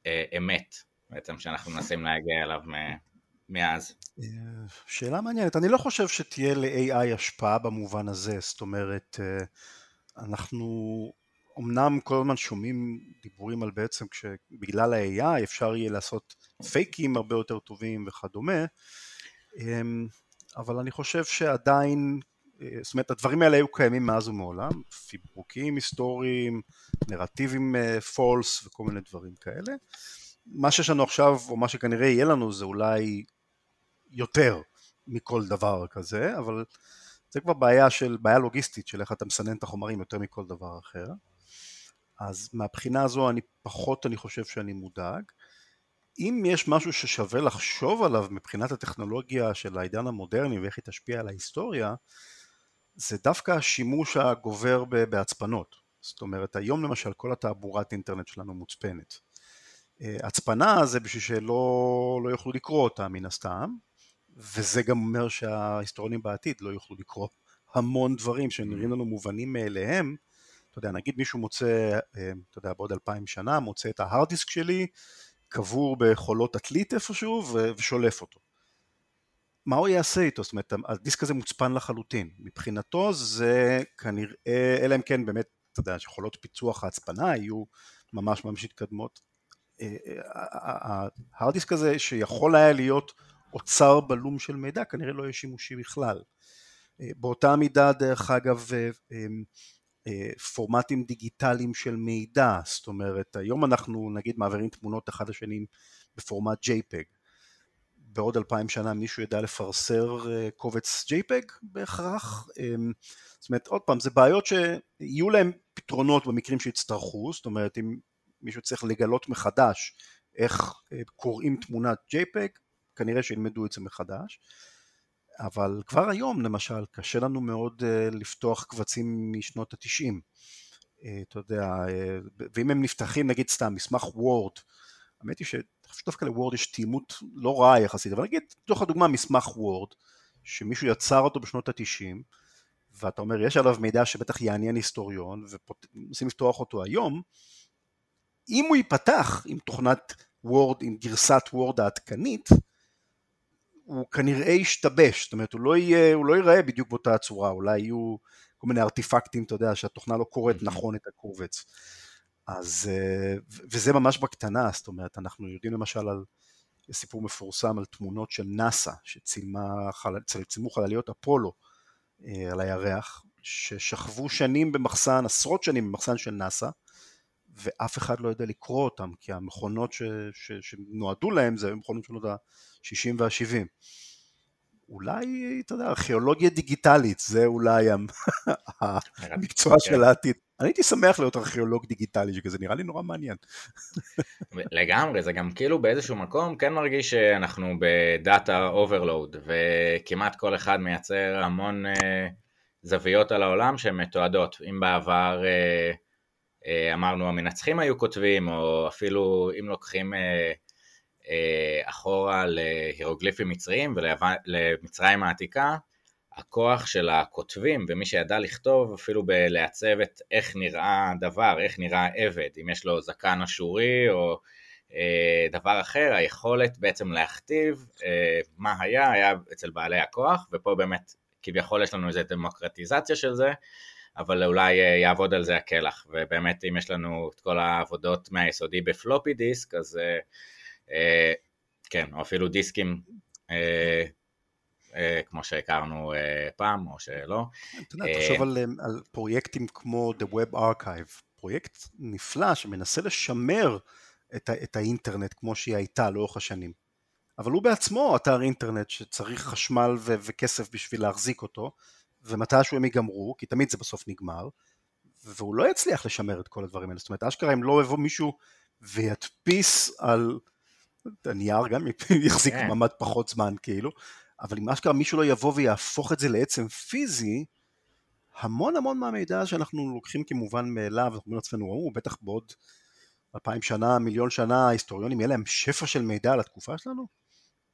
האמת, בעצם שאנחנו מנסים להגיע אליו מאז? שאלה מעניינת, אני לא חושב שתהיה ל-AI השפעה במובן הזה, זאת אומרת, אנחנו אמנם כל הזמן שומעים דיבורים על בעצם שבגלל ה-AI אפשר יהיה לעשות פייקים הרבה יותר טובים וכדומה, אמ, אבל אני חושב שעדיין, אה, זאת אומרת הדברים האלה היו קיימים מאז ומעולם, פיברוקים היסטוריים, נרטיבים פולס אה, וכל מיני דברים כאלה. מה שיש לנו עכשיו, או מה שכנראה יהיה לנו, זה אולי יותר מכל דבר כזה, אבל זה כבר בעיה של, בעיה לוגיסטית של איך אתה מסנן את החומרים יותר מכל דבר אחר. אז מהבחינה הזו אני פחות אני חושב שאני מודאג. אם יש משהו ששווה לחשוב עליו מבחינת הטכנולוגיה של העידן המודרני ואיך היא תשפיע על ההיסטוריה, זה דווקא השימוש הגובר בהצפנות. זאת אומרת, היום למשל כל התעבורת אינטרנט שלנו מוצפנת. אה, הצפנה זה בשביל שלא לא יוכלו לקרוא אותה מן הסתם, וזה גם אומר שההיסטוריונים בעתיד לא יוכלו לקרוא המון דברים שנראים לנו מובנים מאליהם, אתה יודע, נגיד מישהו מוצא, אה, אתה יודע, בעוד אלפיים שנה, מוצא את ההארד דיסק שלי, קבור בחולות עתלית איפשהו, ושולף אותו. מה הוא יעשה איתו? זאת אומרת, הדיסק הזה מוצפן לחלוטין. מבחינתו זה כנראה, אלא אם כן באמת, אתה יודע, שחולות פיצוח ההצפנה יהיו ממש ממש מתקדמות. אה, אה, ההארד דיסק הזה שיכול היה להיות אוצר בלום של מידע, כנראה לא יהיה שימושי בכלל. באותה מידה, דרך אגב, אה, פורמטים דיגיטליים של מידע, זאת אומרת היום אנחנו נגיד מעבירים תמונות אחד לשני בפורמט JPEG, בעוד אלפיים שנה מישהו ידע לפרסר אה, קובץ JPEG בהכרח, זאת אומרת עוד פעם זה בעיות שיהיו להם פתרונות במקרים שיצטרכו, זאת אומרת אם מישהו צריך לגלות מחדש איך אה, קוראים תמונת JPEG כנראה שילמדו את זה מחדש אבל כבר היום למשל קשה לנו מאוד uh, לפתוח קבצים משנות התשעים, uh, אתה יודע, uh, ואם הם נפתחים נגיד סתם מסמך וורד, האמת היא שדווקא לוורד יש תאימות לא רעה יחסית, אבל נגיד לתוך הדוגמה מסמך וורד, שמישהו יצר אותו בשנות התשעים, ואתה אומר יש עליו מידע שבטח יעניין היסטוריון, ומנסים לפתוח אותו היום, אם הוא ייפתח עם תוכנת וורד, עם גרסת וורד העדכנית, הוא כנראה ישתבש, זאת אומרת הוא לא, יהיה, הוא לא ייראה בדיוק באותה הצורה, אולי יהיו כל מיני ארטיפקטים, אתה יודע, שהתוכנה לא קוראת נכון את הקובץ. אז, אה, וזה ממש בקטנה, זאת אומרת, אנחנו יודעים למשל על סיפור מפורסם על תמונות של נאסא, שצילמו חלליות אפולו אה, על הירח, ששכבו שנים במחסן, עשרות שנים במחסן של נאסא, ואף אחד לא יודע לקרוא אותם, כי המכונות ש, ש, שנועדו להם זה מכונות שנות ה-60 וה-70. אולי, אתה יודע, ארכיאולוגיה דיגיטלית, זה אולי *laughs* המקצוע של כן. העתיד. אני הייתי שמח להיות ארכיאולוג דיגיטלי שכזה, נראה לי נורא מעניין. *laughs* לגמרי, זה גם כאילו באיזשהו מקום כן מרגיש שאנחנו ב data overload, וכמעט כל אחד מייצר המון uh, זוויות על העולם שהן מתועדות. אם בעבר... Uh, אה, אמרנו המנצחים היו כותבים, או אפילו אם לוקחים אה, אה, אחורה להירוגליפים מצריים ולמצרים העתיקה, הכוח של הכותבים ומי שידע לכתוב אפילו בלעצב את איך נראה דבר, איך נראה עבד, אם יש לו זקן אשורי או דבר אחר, היכולת בעצם להכתיב מה היה, היה אצל בעלי הכוח, ופה באמת כביכול יש לנו איזו דמוקרטיזציה של זה, אבל אולי אה, יעבוד על זה הקלח, ובאמת אם יש לנו את כל העבודות מהיסודי בפלופי דיסק, אז אה, אה, כן, או אפילו דיסקים אה, אה, כמו שהכרנו אה, פעם, או שלא. אתה יודע, תחשוב על, על פרויקטים כמו The Web Archive, פרויקט נפלא שמנסה לשמר את, ה, את האינטרנט כמו שהיא הייתה לאורך השנים. אבל הוא בעצמו אתר אינטרנט שצריך חשמל ו- וכסף בשביל להחזיק אותו, ומתישהו הם ייגמרו, כי תמיד זה בסוף נגמר, והוא לא יצליח לשמר את כל הדברים האלה. זאת אומרת, אשכרה אם לא יבוא מישהו וידפיס על הנייר, גם *laughs* יחזיק כן. מעמד פחות זמן כאילו, אבל אם אשכרה מישהו לא יבוא ויהפוך את זה לעצם פיזי, המון המון מהמידע שאנחנו לוקחים כמובן מאליו, אנחנו אומרים לעצמנו, הוא בטח בעוד אלפיים שנה, מיליון שנה, ההיסטוריונים, יהיה להם שפע של מידע על התקופה שלנו?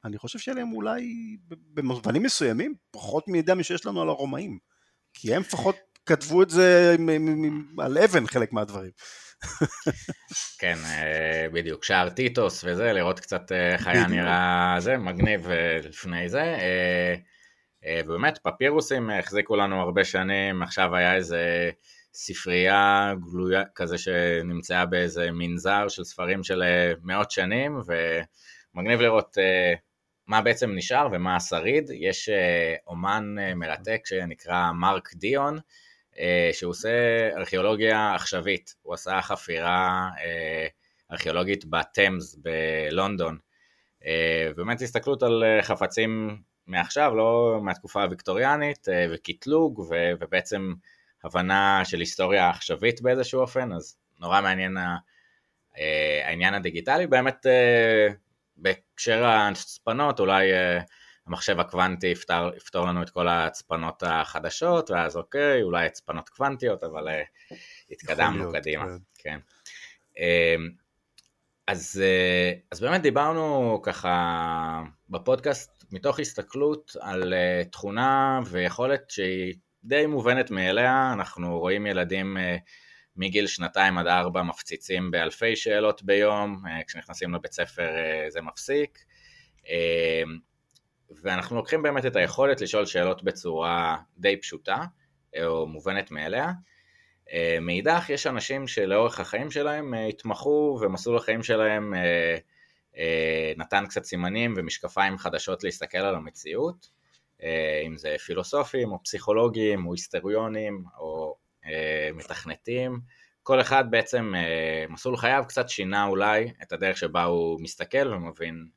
אני חושב שיהיה להם אולי במובנים מסוימים פחות מידע משיש לנו על הרומאים, כי הם לפחות כתבו את זה על אבן חלק מהדברים. כן, אה, בדיוק, שער טיטוס וזה, לראות קצת אה, איך היה נראה זה, מגניב אה, לפני זה. ובאמת, פפירוסים החזיקו לנו הרבה שנים, עכשיו היה איזה ספרייה גלויה כזה שנמצאה באיזה מנזר של ספרים של מאות שנים, ומגניב לראות מה בעצם נשאר ומה השריד. יש אומן מרתק שנקרא מרק דיון, אה, שהוא עושה ארכיאולוגיה עכשווית, הוא עשה חפירה אה, ארכיאולוגית בתמז בלונדון. אה, באמת הסתכלות על חפצים מעכשיו, לא מהתקופה הוויקטוריאנית, וקטלוג, ובעצם הבנה של היסטוריה עכשווית באיזשהו אופן, אז נורא מעניין העניין הדיגיטלי, באמת בהקשר ההצפנות אולי המחשב הקוונטי יפתר, יפתור לנו את כל ההצפנות החדשות, ואז אוקיי, אולי הצפנות קוונטיות, אבל uh, התקדמנו להיות, קדימה. כן. כן. Uh, אז, uh, אז באמת דיברנו ככה בפודקאסט מתוך הסתכלות על uh, תכונה ויכולת שהיא די מובנת מאליה, אנחנו רואים ילדים uh, מגיל שנתיים עד ארבע מפציצים באלפי שאלות ביום, uh, כשנכנסים לבית ספר uh, זה מפסיק. Uh, ואנחנו לוקחים באמת את היכולת לשאול שאלות בצורה די פשוטה, או מובנת מאליה. אה, מאידך, יש אנשים שלאורך החיים שלהם אה, התמחו ומסלול החיים שלהם אה, נתן קצת סימנים ומשקפיים חדשות להסתכל על המציאות, אם זה פילוסופים או פסיכולוגים או היסטריונים או מתכנתים, כל אחד בעצם, מסלול חייו קצת שינה אולי את הדרך שבה הוא מסתכל ומבין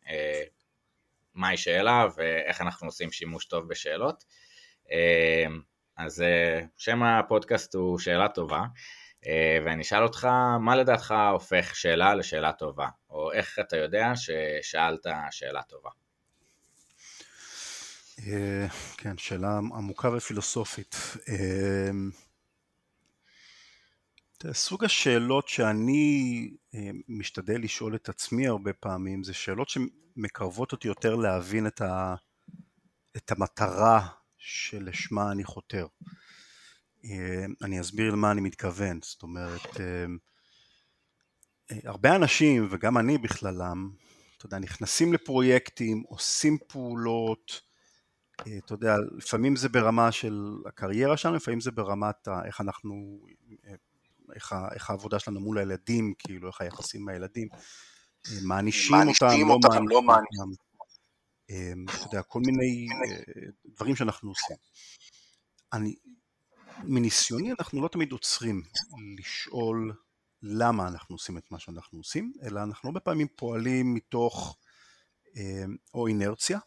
מהי שאלה ואיך אנחנו עושים שימוש טוב בשאלות. אז אה, שם הפודקאסט הוא שאלה טובה, אה, ואני אשאל אותך, מה לדעתך הופך שאלה לשאלה טובה, או איך אתה יודע ששאלת שאלה טובה? אה, כן, שאלה עמוקה ופילוסופית. סוג השאלות שאני משתדל לשאול את עצמי הרבה פעמים זה שאלות מקרבות אותי יותר להבין את, ה, את המטרה שלשמה אני חותר. אה, אני אסביר למה אני מתכוון, זאת אומרת, אה, אה, הרבה אנשים, וגם אני בכללם, אתה יודע, נכנסים לפרויקטים, עושים פעולות, אתה יודע, לפעמים זה ברמה של הקריירה שלנו, לפעמים זה ברמת איך אנחנו, איך, איך העבודה שלנו מול הילדים, כאילו, איך היחסים עם הילדים. מענישים אותם, לא מענישים אותם. אמ, אתה יודע, כל מיני אה, דברים שאנחנו עושים. אני, מניסיוני אנחנו לא תמיד עוצרים לשאול למה אנחנו עושים את מה שאנחנו עושים, אלא אנחנו הרבה פעמים פועלים מתוך אמ, או אינרציה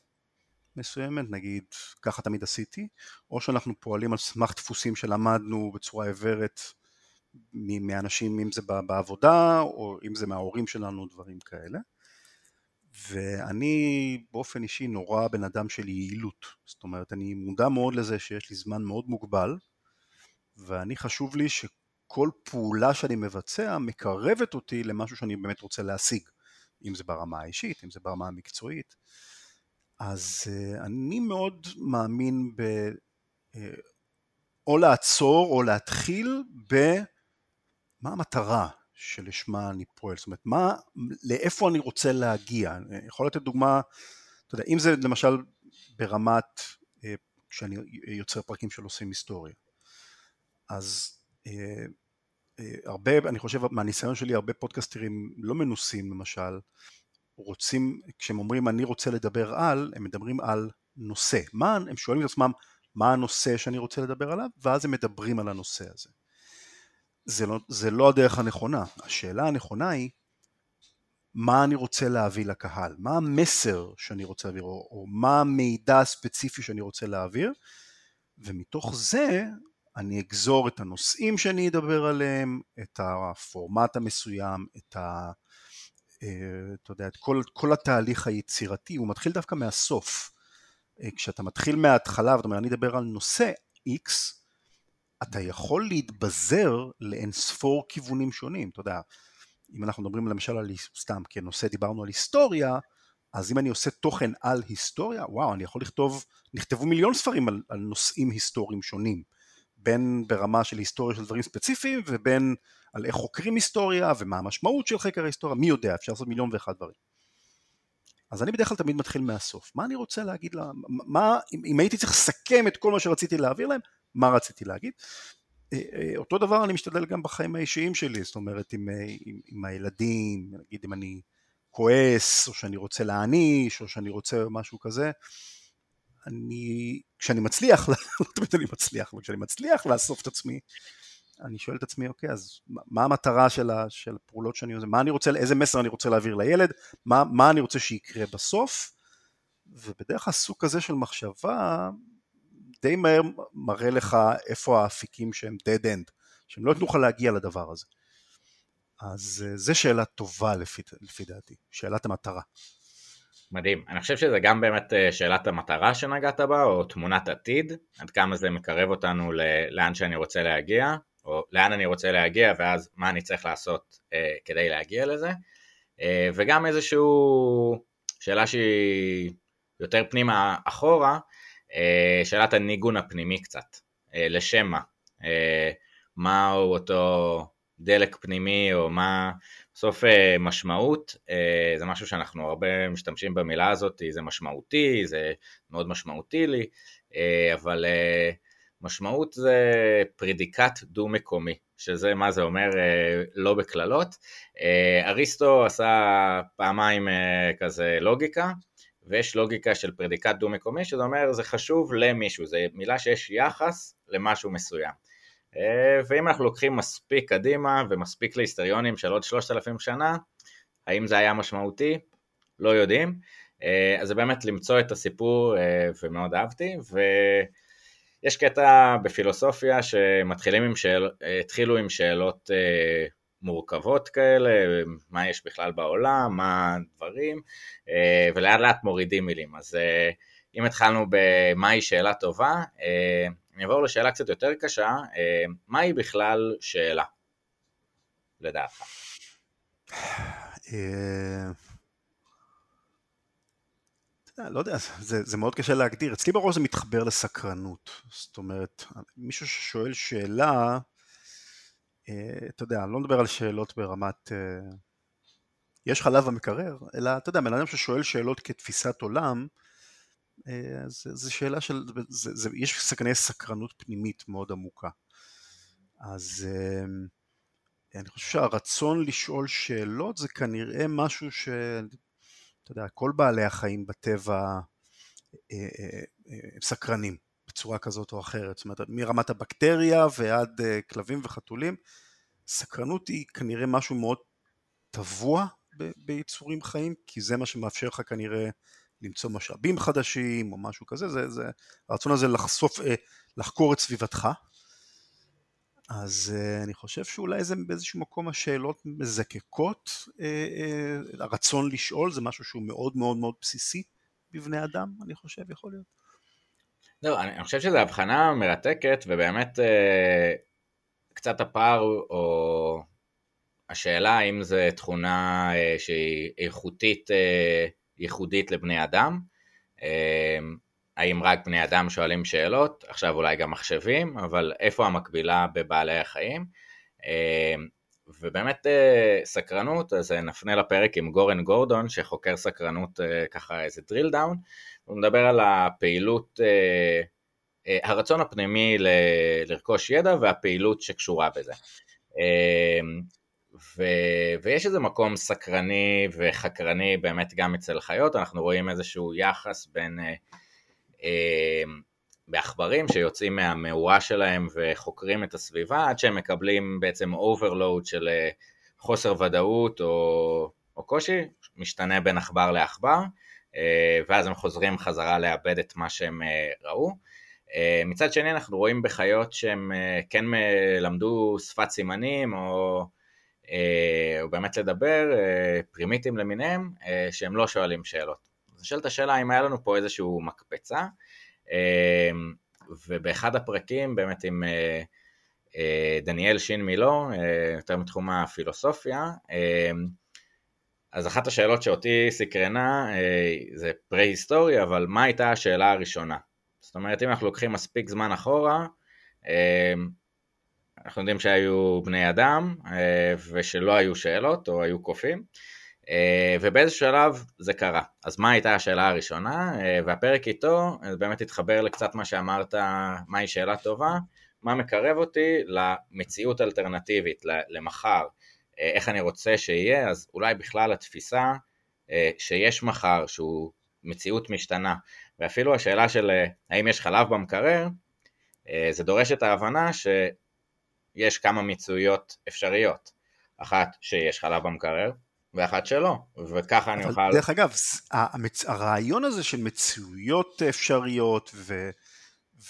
מסוימת, נגיד ככה תמיד עשיתי, או שאנחנו פועלים על סמך דפוסים שלמדנו בצורה עיוורת מאנשים, אם זה בעבודה, או אם זה מההורים שלנו, דברים כאלה. ואני באופן אישי נורא בן אדם של יעילות. זאת אומרת, אני מודע מאוד לזה שיש לי זמן מאוד מוגבל, ואני חשוב לי שכל פעולה שאני מבצע מקרבת אותי למשהו שאני באמת רוצה להשיג. אם זה ברמה האישית, אם זה ברמה המקצועית. אז uh, אני מאוד מאמין ב... Uh, או לעצור או להתחיל ב... מה המטרה שלשמה אני פועל, זאת אומרת, מה, לאיפה אני רוצה להגיע, אני יכול לתת דוגמה, אתה יודע, אם זה למשל ברמת, אה, כשאני יוצר פרקים של עושים היסטוריה, אז אה, אה, הרבה, אני חושב מהניסיון שלי, הרבה פודקאסטרים לא מנוסים למשל, רוצים, כשהם אומרים אני רוצה לדבר על, הם מדברים על נושא, מה, הם שואלים את עצמם מה הנושא שאני רוצה לדבר עליו, ואז הם מדברים על הנושא הזה. זה לא, זה לא הדרך הנכונה. השאלה הנכונה היא, מה אני רוצה להביא לקהל, מה המסר שאני רוצה להעביר, או, או מה המידע הספציפי שאני רוצה להעביר, ומתוך זה אני אגזור את הנושאים שאני אדבר עליהם, את הפורמט המסוים, את ה... אה, אתה יודע, את כל, כל התהליך היצירתי, הוא מתחיל דווקא מהסוף. אה, כשאתה מתחיל מההתחלה ואתה אומר אני אדבר על נושא X, אתה יכול להתבזר לאינספור כיוונים שונים, אתה יודע, אם אנחנו מדברים למשל על, סתם כנושא דיברנו על היסטוריה, אז אם אני עושה תוכן על היסטוריה, וואו, אני יכול לכתוב, נכתבו מיליון ספרים על, על נושאים היסטוריים שונים, בין ברמה של היסטוריה של דברים ספציפיים, ובין על איך חוקרים היסטוריה, ומה המשמעות של חקר ההיסטוריה, מי יודע, אפשר לעשות מיליון ואחד דברים. אז אני בדרך כלל תמיד מתחיל מהסוף. מה אני רוצה להגיד לה, מה, אם, אם הייתי צריך לסכם את כל מה שרציתי להעביר להם, מה רציתי להגיד? אה, אה, אותו דבר אני משתדל גם בחיים האישיים שלי, זאת אומרת עם, אה, עם, עם הילדים, נגיד אם אני כועס, או שאני רוצה להעניש, או שאני רוצה משהו כזה, אני, כשאני מצליח, *laughs* לא תמיד אני מצליח, אבל כשאני מצליח לאסוף את עצמי, אני שואל את עצמי, אוקיי, אז מה המטרה של, ה, של הפעולות שאני עושה, מה אני רוצה, איזה מסר אני רוצה להעביר לילד, מה, מה אני רוצה שיקרה בסוף, ובדרך כלל סוג כזה של מחשבה, די מהר מראה לך איפה האפיקים שהם dead end, שהם לא לך להגיע לדבר הזה. אז אה, זו שאלה טובה לפי, לפי דעתי, שאלת המטרה. מדהים. אני חושב שזה גם באמת אה, שאלת המטרה שנגעת בה, או תמונת עתיד, עד כמה זה מקרב אותנו לאן שאני רוצה להגיע, או לאן אני רוצה להגיע, ואז מה אני צריך לעשות אה, כדי להגיע לזה. אה, וגם איזושהי שאלה שהיא יותר פנימה אחורה, שאלת הניגון הפנימי קצת, אה, לשם מה, אה, מהו אותו דלק פנימי או מה? בסוף משמעות, זה משהו שאנחנו הרבה משתמשים במילה הזאת, זה משמעותי, זה מאוד משמעותי לי, אבל משמעות זה פרדיקט דו-מקומי, שזה מה זה אומר לא בקללות. אריסטו עשה פעמיים כזה לוגיקה, ויש לוגיקה של פרדיקט דו-מקומי, שזה אומר זה חשוב למישהו, זה מילה שיש יחס למשהו מסוים. אה, ואם אנחנו לוקחים מספיק קדימה ומספיק להיסטריונים של עוד שלושת אלפים שנה, האם זה היה משמעותי? לא יודעים. אה, אז זה באמת למצוא את הסיפור, אה, ומאוד אהבתי, ויש קטע בפילוסופיה שמתחילים עם שאלות, התחילו עם שאלות מורכבות כאלה, מה יש בכלל בעולם, מה הדברים, אה, ולאט לאט מורידים מילים. אז אה, אם התחלנו ב"מהי שאלה טובה", אה, אני אעבור לשאלה קצת יותר קשה, מהי בכלל שאלה, לדעתך? לא יודע, זה, זה מאוד קשה להגדיר. אצלי בראש זה מתחבר לסקרנות. זאת אומרת, מישהו ששואל שאלה, אתה יודע, אני לא מדבר על שאלות ברמת אה, יש חלב במקרר, אלא אתה יודע, בן אדם ששואל שאלות כתפיסת עולם, אה, זו שאלה של, זה, זה, יש סכני סקרנות פנימית מאוד עמוקה. אז אני חושב שהרצון לשאול שאלות זה כנראה משהו ש... אתה יודע, כל בעלי החיים בטבע הם סקרנים. בצורה כזאת או אחרת, זאת אומרת מרמת הבקטריה ועד uh, כלבים וחתולים, סקרנות היא כנראה משהו מאוד טבוע ב- ביצורים חיים, כי זה מה שמאפשר לך כנראה למצוא משאבים חדשים או משהו כזה, זה, זה הרצון הזה לחשוף, uh, לחקור את סביבתך. אז uh, אני חושב שאולי זה באיזשהו מקום השאלות מזקקות, uh, uh, הרצון לשאול זה משהו שהוא מאוד מאוד מאוד בסיסי בבני אדם, אני חושב, יכול להיות. לא, אני, חושב שזו הבחנה מרתקת, ובאמת אה, קצת הפער, או השאלה האם זו תכונה אה, שהיא איכותית, אה, ייחודית לבני אדם, אה, האם רק בני אדם שואלים שאלות, עכשיו אולי גם מחשבים, אבל איפה המקבילה בבעלי החיים? אה, ובאמת אה, סקרנות, אז נפנה לפרק עם גורן גורדון שחוקר סקרנות אה, ככה איזה drill down, הוא מדבר על הפעילות, אה, אה, הרצון הפנימי לרכוש ידע והפעילות שקשורה בזה. אה, ו, ויש איזה מקום סקרני וחקרני באמת גם אצל חיות, אנחנו רואים איזשהו יחס בין בעכברים שיוצאים מהמאורה שלהם וחוקרים את הסביבה עד שהם מקבלים בעצם overload של חוסר ודאות או, או או קושי, משתנה בין עכבר לעכבר, ואז הם חוזרים חזרה לאבד את מה שהם ראו. מצד שני אנחנו רואים בחיות שהם כן למדו שפת סימנים או, או באמת לדבר, פרימיטים למיניהם, שהם לא שואלים שאלות. אז נשאלת השאלה אם היה לנו פה איזשהו מקפצה, ובאחד הפרקים באמת עם אה, דניאל שין מילו, אה, יותר מתחום הפילוסופיה, אה, אז אחת השאלות שאותי סקרנה זה פרה-היסטורי, אבל מה הייתה השאלה הראשונה? זאת אומרת, אם אנחנו לוקחים מספיק זמן אחורה, אנחנו יודעים שהיו בני אדם ושלא היו שאלות או היו קופים, ובאיזה שלב זה קרה. אז מה הייתה השאלה הראשונה? והפרק איתו באמת התחבר לקצת מה שאמרת, מהי שאלה טובה, מה מקרב אותי למציאות אלטרנטיבית, למחר, אה, איך אני רוצה שיהיה, אז אולי בכלל התפיסה אה, שיש מחר, שהוא מציאות משתנה, ואפילו השאלה של אה, האם יש חלב במקרר, זה דורש את ההבנה שיש כמה מציאויות אפשריות, אחת שיש חלב במקרר, ואחת שלא, וככה אני אוכל... דרך אגב, הרעיון הזה של מציאויות אפשריות ו...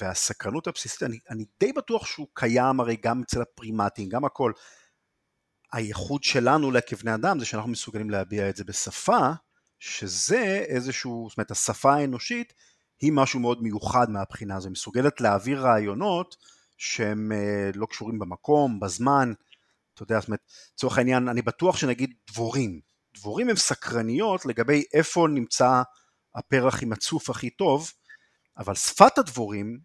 והסקרנות הבסיסית, אני, אני די בטוח שהוא קיים הרי גם אצל הפרימטים, גם הכל. הייחוד שלנו כבני אדם זה שאנחנו מסוגלים להביע את זה בשפה, שזה איזשהו, זאת אומרת השפה האנושית היא משהו מאוד מיוחד מהבחינה הזו, היא מסוגלת להעביר רעיונות שהם אה, לא קשורים במקום, בזמן, אתה יודע, זאת אומרת, לצורך העניין, אני בטוח שנגיד דבורים, דבורים הם סקרניות לגבי איפה נמצא הפרח עם הצוף הכי טוב, אבל שפת הדבורים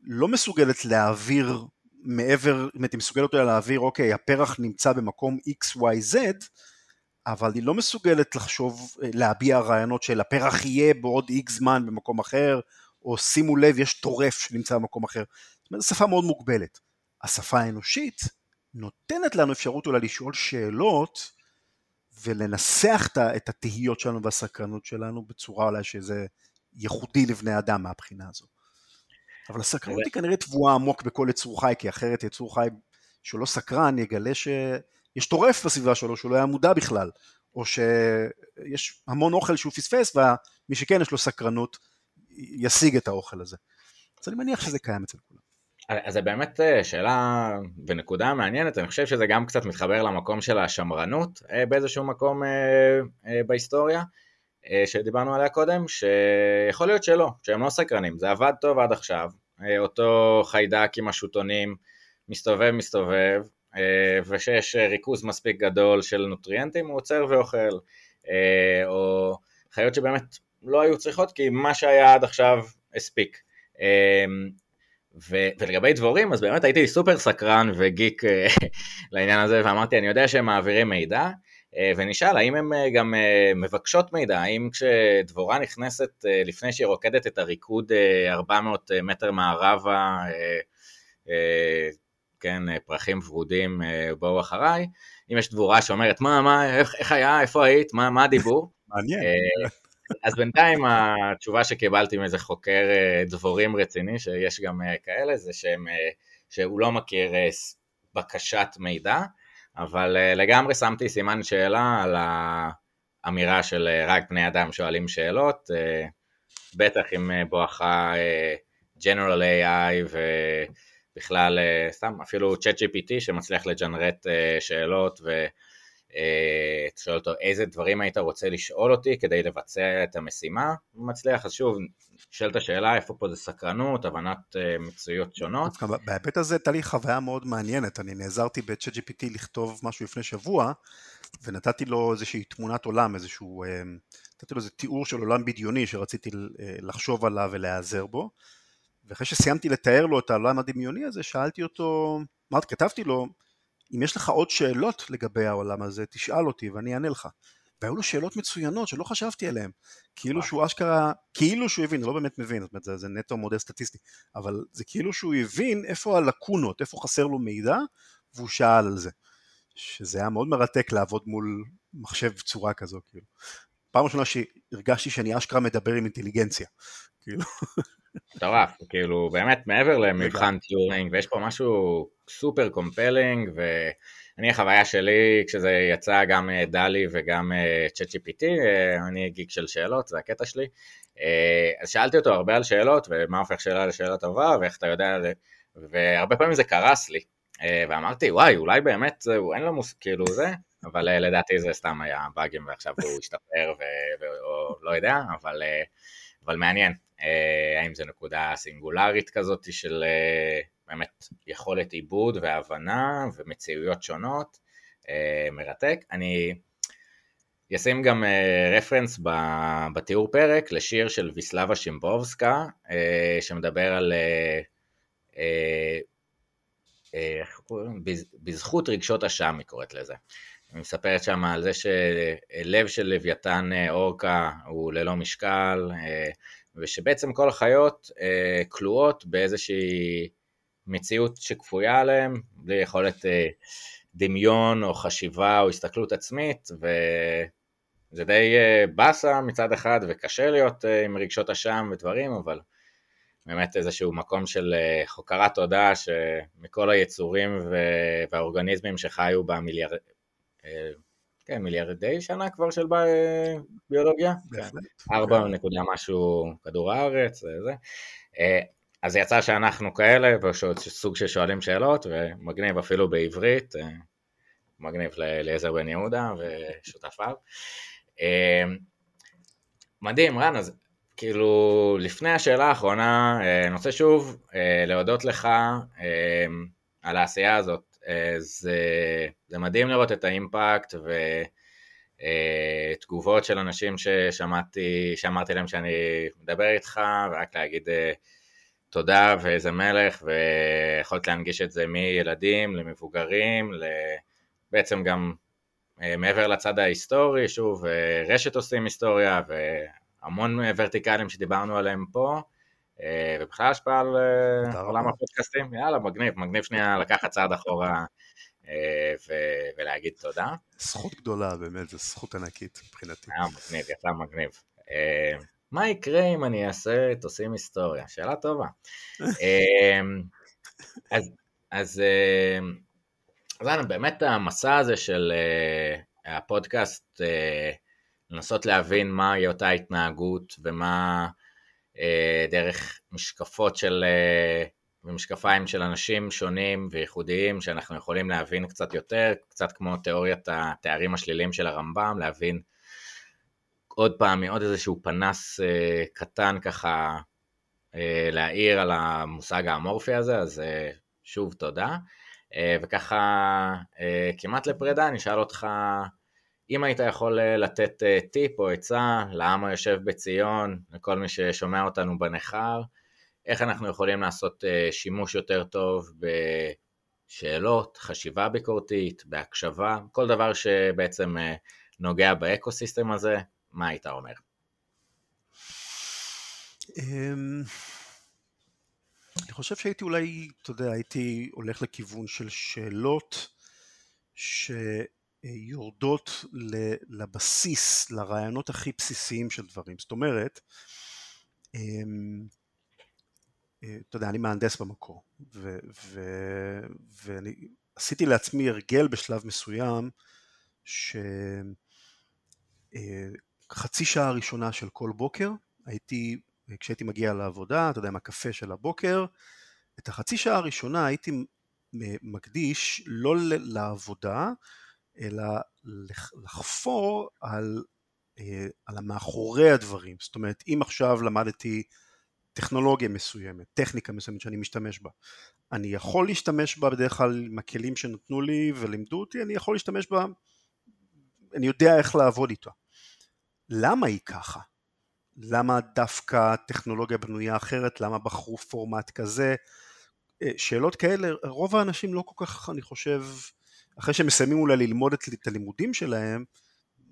לא מסוגלת להעביר מעבר, אומרת היא מסוגלת אולי להעביר אוקיי הפרח נמצא במקום XYZ אבל היא לא מסוגלת לחשוב, להביע רעיונות של הפרח יהיה בעוד X זמן במקום אחר או שימו לב יש טורף שנמצא במקום אחר, זאת אומרת זו שפה מאוד מוגבלת. השפה האנושית נותנת לנו אפשרות אולי לשאול שאלות ולנסח את התהיות שלנו והסקרנות שלנו בצורה אולי שזה ייחודי לבני אדם מהבחינה הזו. אבל הסקרנות היא כנראה טבועה עמוק בכל יצור חי, כי אחרת יצור חי שהוא לא סקרן יגלה שיש טורף בסביבה שלו שהוא לא היה מודע בכלל, או שיש המון אוכל שהוא פספס ומי שכן יש לו סקרנות ישיג את האוכל הזה. אז אני מניח שזה קיים אצל כולם. אז זה באמת אה, שאלה ונקודה מעניינת, אני חושב שזה גם קצת מתחבר למקום של השמרנות אה, באיזשהו מקום אה, בהיסטוריה. אה, שדיברנו עליה קודם, שיכול להיות שלא, שהם לא סקרנים, זה עבד טוב עד עכשיו, אה, אותו חיידק עם השוטונים מסתובב מסתובב, אה, ושיש ריכוז מספיק גדול של נוטריאנטים, הוא עוצר ואוכל, או חיות שבאמת לא היו צריכות כי מה שהיה עד עכשיו הספיק. ו- ולגבי דבורים, אז באמת הייתי סופר סקרן וגיק *laughs* לעניין הזה, ואמרתי, אני יודע שהם מעבירים מידע, ונשאל האם הן אה, גם אה, מבקשות מידע, האם כשדבורה נכנסת לפני שהיא רוקדת את הריקוד 400 מטר מערבה, כן, פרחים ורודים בואו אחריי, אם יש דבורה שאומרת מה, מה, איך, איך היה, איפה היית, מה, מה הדיבור? *laughs* מעניין. אז בינתיים התשובה שקיבלתי מאיזה חוקר דבורים רציני, שיש גם כאלה, זה שהם, שהוא לא מכיר בקשת מידע, אבל uh, לגמרי שמתי סימן שאלה על האמירה של uh, רק בני אדם שואלים שאלות, uh, בטח עם בואכה General AI ובכלל סתם אפילו ChatGPT שמצליח לג'נרט שאלות ו... אתה שואל אותו איזה דברים היית רוצה לשאול אותי כדי לבצע את המשימה, הוא מצליח, אז שוב, נשאלת השאלה איפה פה זה סקרנות, הבנת מצויות שונות. בהיבט הזה הייתה לי חוויה מאוד מעניינת, אני נעזרתי ב-chat GPT לכתוב משהו לפני שבוע, ונתתי לו איזושהי תמונת עולם, איזשהו, נתתי לו איזה תיאור של עולם בדיוני שרציתי לחשוב עליו ולהיעזר בו, ואחרי שסיימתי לתאר לו את העולם הדמיוני הזה, שאלתי אותו, אמרתי, כתבתי לו, אם יש לך עוד שאלות לגבי העולם הזה, תשאל אותי ואני אענה לך. והיו לו שאלות מצוינות שלא חשבתי עליהן. כאילו שהוא אשכרה, כאילו שהוא הבין, הוא לא באמת מבין, זאת אומרת זה, זה נטו מודל סטטיסטי, אבל זה כאילו שהוא הבין איפה הלקונות, איפה חסר לו מידע, והוא שאל על זה. שזה היה מאוד מרתק לעבוד מול מחשב צורה כזו, כאילו. פעם ראשונה שהרגשתי שאני אשכרה מדבר עם אינטליגנציה, כאילו. מטורף, כאילו באמת מעבר למבחן טיורינג, ויש פה משהו super compelling, אני החוויה שלי כשזה יצא גם DALL-E וגם ChatGPT, אני גיק של שאלות, זה הקטע שלי. אז שאלתי אותו הרבה על שאלות, ומה הופך שאלה לשאלה טובה, ואיך אתה יודע, והרבה פעמים זה קרס לי. ואמרתי, וואי, אולי באמת זהו, אין לו מוס... כאילו זה, אבל לדעתי זה סתם היה באגים ועכשיו הוא השתפר, ו... או לא יודע, אבל, אבל מעניין. האם זה נקודה סינגולרית כזאת של באמת יכולת עיבוד והבנה ומציאויות שונות, אה, מרתק. אני אשים גם רפרנס אה, בתיאור פרק לשיר של ויסלבה שימבובסקה, אה, שמדבר על בזכות רגשות אשם היא קוראת לזה. היא מספרת שם על זה שלב של לוויתן אורקה הוא ללא משקל, ושבעצם כל החיות כלואות באיזושהי מציאות שכפויה עליהם, בלי יכולת אה, דמיון או חשיבה או הסתכלות עצמית, וזה די אה, באסה מצד אחד וקשה להיות אה, עם רגשות אשם ודברים, אבל באמת איזשהו מקום של הוקרת תודה שמכל היצורים והאורגניזמים שחיו במיליארד... כן, מיליארדי שנה כבר של ביולוגיה, ארבע נקודה משהו כדור הארץ, זה. אז יצא שאנחנו כאלה, סוג ששואלים שאלות, ומגניב אפילו בעברית, אה, מגניב לאליעזר בן יהודה ושותפיו. אה, מדהים, רן, אז כאילו, לפני השאלה האחרונה, אה, אני רוצה שוב להודות לך על העשייה הזאת. זה, זה מדהים לראות את האימפקט ותגובות של אנשים ששמעתי, שאמרתי להם שאני מדבר איתך, ורק להגיד תודה ואיזה מלך, ויכולת להנגיש את זה מילדים למבוגרים, בעצם גם אה, מעבר לצד ההיסטורי, שוב, אה, רשת עושים היסטוריה והמון ורטיקלים שדיברנו עליהם פה, אה, ובכלל השפעה על עולם הפודקאסטים, יאללה, מגניב, מגניב שנייה לקחת צעד אחורה ו- ולהגיד תודה. זכות גדולה, באמת, זו זכות ענקית מבחינתי. היה מגניב, יצא מגניב. מה יקרה אם אני אעשה את עושים היסטוריה? שאלה טובה. אז, אז, אז באמת המסע הזה של אה, הפודקאסט, אה, לנסות להבין מהי אותה התנהגות ומה אה, דרך משקפות של, ומשקפיים של אנשים שונים וייחודיים שאנחנו יכולים להבין קצת יותר, קצת כמו תיאוריית התארים השליליים של הרמב"ם, להבין עוד פעם מעוד איזשהו פנס אה, קטן ככה אה, להעיר על המושג האמורפי הזה, אז אה, שוב תודה. אה, וככה אה, כמעט לפרידה אני אשאל אותך אם היית יכול אה, לתת אה, טיפ או עצה לעם היושב בציון, לכל מי ששומע אותנו בניכר, איך אנחנו יכולים לעשות אה, שימוש יותר טוב בשאלות, חשיבה ביקורתית, בהקשבה, כל דבר שבעצם נוגע באקו-סיסטם הזה, מה היית אומר? אמ, אני חושב שהייתי אולי, אתה יודע, הייתי הולך לכיוון של שאלות שיורדות לבסיס, לרעיונות הכי בסיסיים של דברים. זאת אומרת, אמ, אה, אתה יודע, אני מהנדס במקור, ו, ו, ואני עשיתי לעצמי הרגל בשלב מסוים, ש... אה, שעה הראשונה של כל בוקר, הייתי, כשהייתי מגיע לעבודה, אתה יודע, עם הקפה של הבוקר, את החצי שעה הראשונה הייתי מקדיש לא לעבודה, אלא לחפור על, אה, על המאחורי הדברים. זאת אומרת, אם עכשיו למדתי טכנולוגיה מסוימת, טכניקה מסוימת שאני משתמש בה, אני יכול להשתמש בה בדרך כלל עם הכלים שנתנו לי ולימדו אותי, אני יכול להשתמש בה, אני יודע איך לעבוד איתה. למה היא ככה? למה דווקא טכנולוגיה בנויה אחרת? למה בחרו פורמט כזה? אה, שאלות כאלה, רוב האנשים לא כל כך, אני חושב, אחרי שהם מסיימים אולי ללמוד את הלימודים שלהם,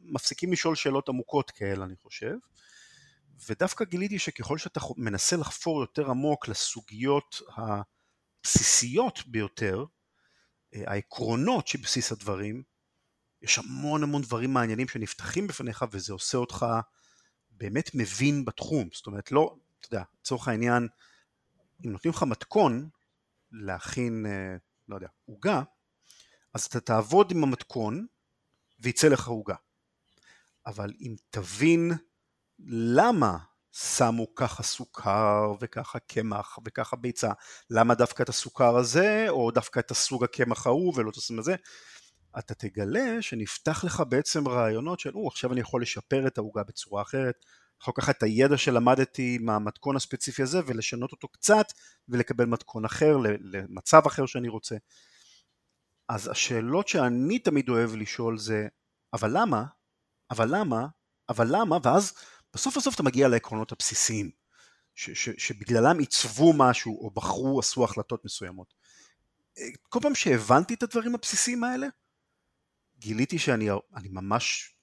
מפסיקים לשאול שאלות עמוקות כאלה, אני חושב. ודווקא גיליתי שככל שאתה מנסה לחפור יותר עמוק לסוגיות הבסיסיות ביותר, אה, העקרונות שבסיס הדברים, יש המון המון דברים מעניינים שנפתחים בפניך וזה עושה אותך באמת מבין בתחום, זאת אומרת לא, אתה יודע, לצורך העניין, אם נותנים לך מתכון להכין, אה, לא יודע, עוגה, אז אתה תעבוד עם המתכון ויצא לך עוגה. אבל אם תבין למה שמו ככה סוכר וככה קמח וככה ביצה, למה דווקא את הסוכר הזה או דווקא את הסוג הקמח ההוא ולא תשים את זה, אתה תגלה שנפתח לך בעצם רעיונות של, או, עכשיו אני יכול לשפר את העוגה בצורה אחרת, יכול לקחת את הידע שלמדתי מהמתכון הספציפי הזה ולשנות אותו קצת ולקבל מתכון אחר למצב אחר שאני רוצה. אז השאלות שאני תמיד אוהב לשאול זה, אבל למה? אבל למה? אבל למה? ואז בסוף בסוף אתה מגיע לעקרונות הבסיסיים, ש- ש- שבגללם עיצבו משהו או בחרו, עשו החלטות מסוימות. כל פעם שהבנתי את הדברים הבסיסיים האלה, גיליתי שאני ממש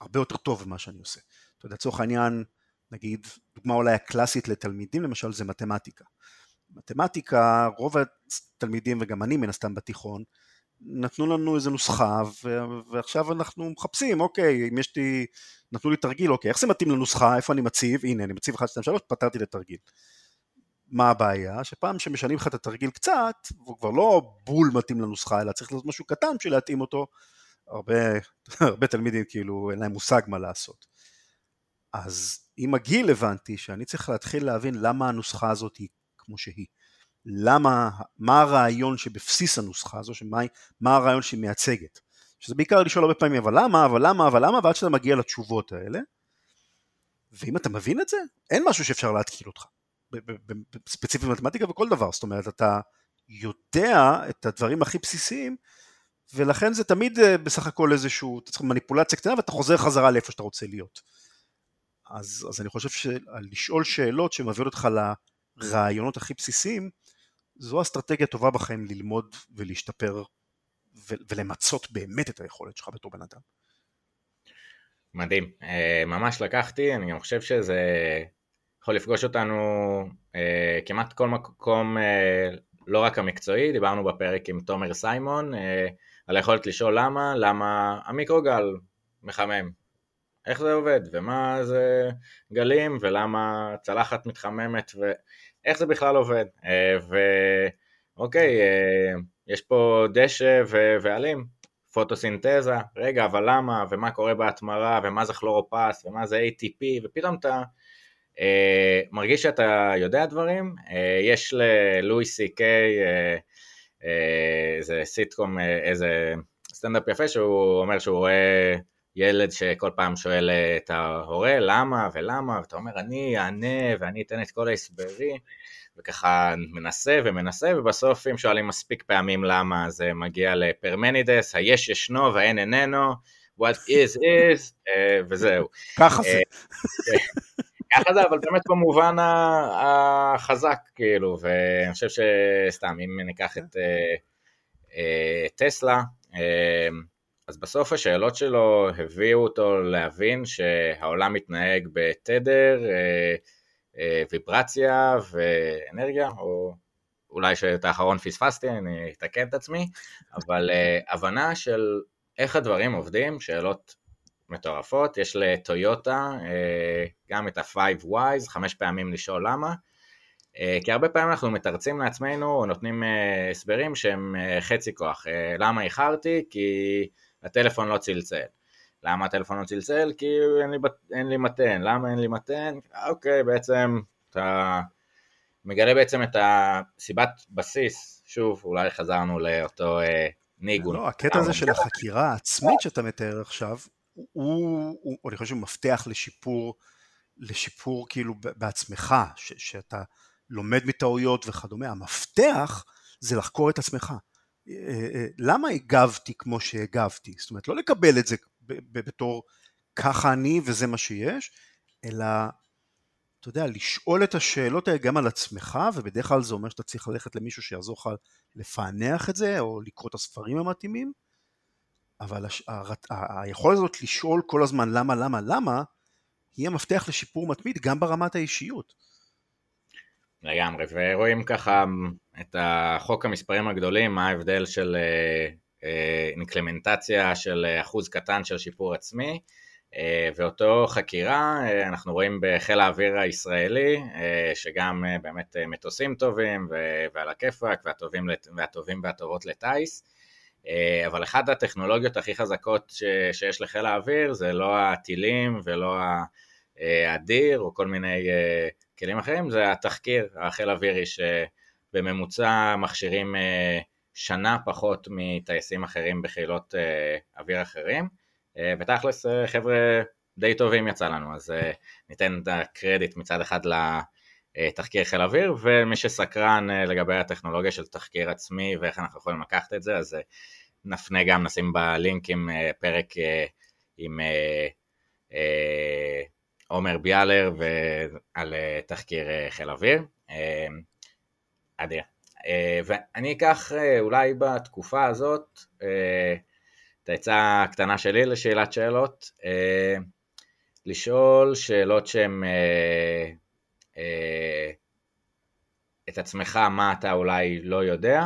הרבה יותר טוב במה שאני עושה. אתה יודע, לצורך העניין, נגיד, דוגמה אולי הקלאסית לתלמידים למשל זה מתמטיקה. מתמטיקה, רוב התלמידים וגם אני מן הסתם בתיכון, נתנו לנו איזה נוסחה ו- ועכשיו אנחנו מחפשים, אוקיי, אם יש לי, נתנו לי תרגיל, אוקיי, איך זה מתאים לנוסחה, איפה אני מציב, הנה אני מציב 1, 2, 3, פתרתי לתרגיל. מה הבעיה? שפעם שמשנים לך את התרגיל קצת, והוא כבר לא בול מתאים לנוסחה, אלא צריך לעשות משהו קטן בשביל להתאים אותו, הרבה, *laughs* הרבה תלמידים כאילו אין להם מושג מה לעשות. אז עם הגיל הבנתי שאני צריך להתחיל להבין למה הנוסחה הזאת היא כמו שהיא. למה, מה הרעיון שבבסיס הנוסחה הזו, שמה, מה הרעיון שהיא מייצגת. שזה בעיקר לשאול הרבה פעמים, אבל למה, אבל למה, אבל למה, ועד שאתה מגיע לתשובות האלה, ואם אתה מבין את זה, אין משהו שאפשר להתקיל אותך. ספציפית במתמטיקה וכל דבר, זאת אומרת, אתה יודע את הדברים הכי בסיסיים, ולכן זה תמיד אה, בסך הכל איזשהו, אתה צריך מניפולציה קטנה ואתה חוזר חזרה לאיפה שאתה רוצה להיות. אז, אז אני חושב שלשאול שאלות שמביאות אותך לרעיונות הכי בסיסיים, זו אסטרטגיה טובה בחיים ללמוד ולהשתפר ולמצות באמת את היכולת שלך בתור בן אדם. מדהים, אה, ממש לקחתי, אני גם חושב שזה יכול לפגוש אותנו אה, כמעט כל מקום, אה, לא רק המקצועי, דיברנו בפרק עם תומר סיימון על היכולת לשאול למה, למה המיקרוגל מחמם, איך זה עובד, ומה זה גלים, ולמה צלחת מתחממת, ואיך זה בכלל עובד. ואוקיי, יש פה דשא ועלים, פוטוסינתזה, רגע, אבל למה, ומה קורה בהתמרה, ומה זה כלורופס, ומה זה ATP, ופתאום אתה אה, מרגיש שאתה יודע דברים. אה, יש ללואי סי קיי אה, אה, איזה סיטקום, אה, איזה סטנדאפ יפה, שהוא אומר שהוא רואה ילד שכל פעם שואל את ההורה למה ולמה, ואתה אומר אני אענה ואני אתן את כל ההסברים. וככה מנסה ומנסה, ובסוף אם שואלים מספיק פעמים למה זה מגיע לפרמנידס, היש ישנו והאין איננו, what is is, uh, וזהו. ככה זה. אה, ככה זה, אבל באמת במובן החזק, כאילו, ואני חושב שסתם, אם ניקח את טסלה, אז בסוף השאלות שלו הביאו אותו להבין שהעולם מתנהג בתדר, uh, אה, ויברציה ואנרגיה, או אולי שאת האחרון פספסתי, אני אתקן את עצמי, אבל אה, הבנה של איך הדברים עובדים, שאלות מטורפות, יש לטויוטה אה, גם את ה-5 Wise, חמש פעמים לשאול למה, כי הרבה פעמים אנחנו מתרצים לעצמנו או נותנים הסברים שהם חצי כוח, למה איחרתי? כי הטלפון לא צלצל. למה הטלפון לא צלצל? כי אין לי, אין לי מתן. למה אין לי מתן? אוקיי, בעצם אתה מגלה בעצם את הסיבת בסיס, שוב, אולי חזרנו לאותו אה, ניגון. לא, הקטע הזה של החקירה העצמית שאתה מתאר עכשיו, הוא, הוא, הוא אני חושב שהוא מפתח לשיפור, לשיפור כאילו בעצמך, ש, שאתה לומד מטעויות וכדומה. המפתח זה לחקור את עצמך. למה הגבתי כמו שהגבתי? זאת אומרת, לא לקבל את זה בתור ככה אני וזה מה שיש, אלא, אתה יודע, לשאול את השאלות האלה גם על עצמך, ובדרך כלל זה אומר שאתה צריך ללכת למישהו שיעזור לך לפענח את זה, או לקרוא את הספרים המתאימים, אבל הש... ה... ה... היכולת הזאת לשאול כל הזמן למה, למה, למה, היא המפתח לשיפור מתמיד גם ברמת האישיות. לגמרי, ורואים ככה את החוק המספרים הגדולים, מה ההבדל של אה, אה, אינקלמנטציה של אה, אחוז קטן של שיפור עצמי, אה, ואותו חקירה אנחנו רואים בחיל האוויר הישראלי, שגם באמת מטוסים טובים ועל הכיפאק והטובים, והטובים והטובות לטיס, אבל אחת הטכנולוגיות הכי חזקות ש, שיש לחיל האוויר זה לא הטילים ולא האדיר או כל מיני כלים אחרים, זה התחקיר החיל האווירי שבממוצע מכשירים שנה פחות מטייסים אחרים בחילות אוויר אחרים, ותכלס חבר'ה די טובים יצא לנו, אז ניתן את הקרדיט מצד אחד לתחקיר חיל אוויר, ומי שסקרן לגבי הטכנולוגיה של תחקיר עצמי ואיך אנחנו יכולים לקחת את זה, אז נפנה גם, נשים בלינקים פרק עם עומר ביאלר ועל תחקיר חיל אוויר. אדיר. ואני אקח אולי בתקופה הזאת את העצה הקטנה שלי לשאלת שאלות, לשאול שאלות שהן את עצמך מה אתה אולי לא יודע,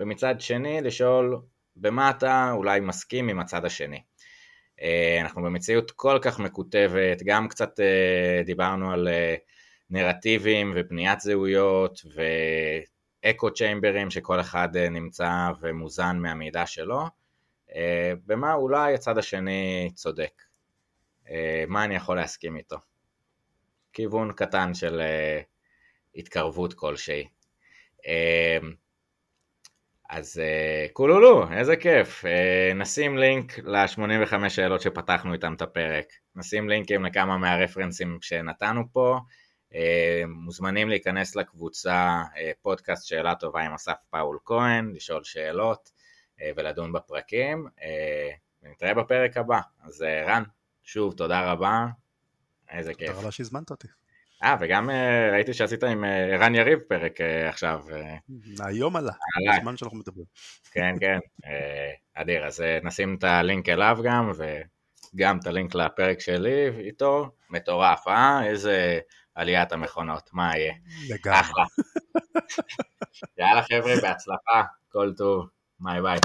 ומצד שני לשאול במה אתה אולי מסכים עם הצד השני. אנחנו במציאות כל כך מקוטבת, גם קצת דיברנו על נרטיבים ובניית זהויות ואקו צ'יימברים שכל אחד נמצא ומוזן מהמידע שלו, במה אולי הצד השני צודק, מה אני יכול להסכים איתו. כיוון קטן של התקרבות כלשהי. אז קולולו, איזה כיף. נשים לינק ל-85 שאלות שפתחנו איתם את הפרק. נשים לינקים לכמה מהרפרנסים שנתנו פה. מוזמנים להיכנס לקבוצה פודקאסט שאלה טובה עם אסף פאול כהן, לשאול שאלות ולדון בפרקים. ונתראה בפרק הבא. אז רן, שוב, תודה רבה. איזה כיף. תודה רבה שהזמנת אותי. אה, וגם ראיתי שעשית עם ערן יריב פרק עכשיו. היום עלה, בזמן שאנחנו מדברים. כן, כן, אדיר, אז נשים את הלינק אליו גם, וגם את הלינק לפרק שלי איתו, מטורף, אה? איזה עליית המכונות, מה יהיה? לגמרי. אחלה. יאללה חבר'ה, בהצלחה, כל טוב, ביי ביי.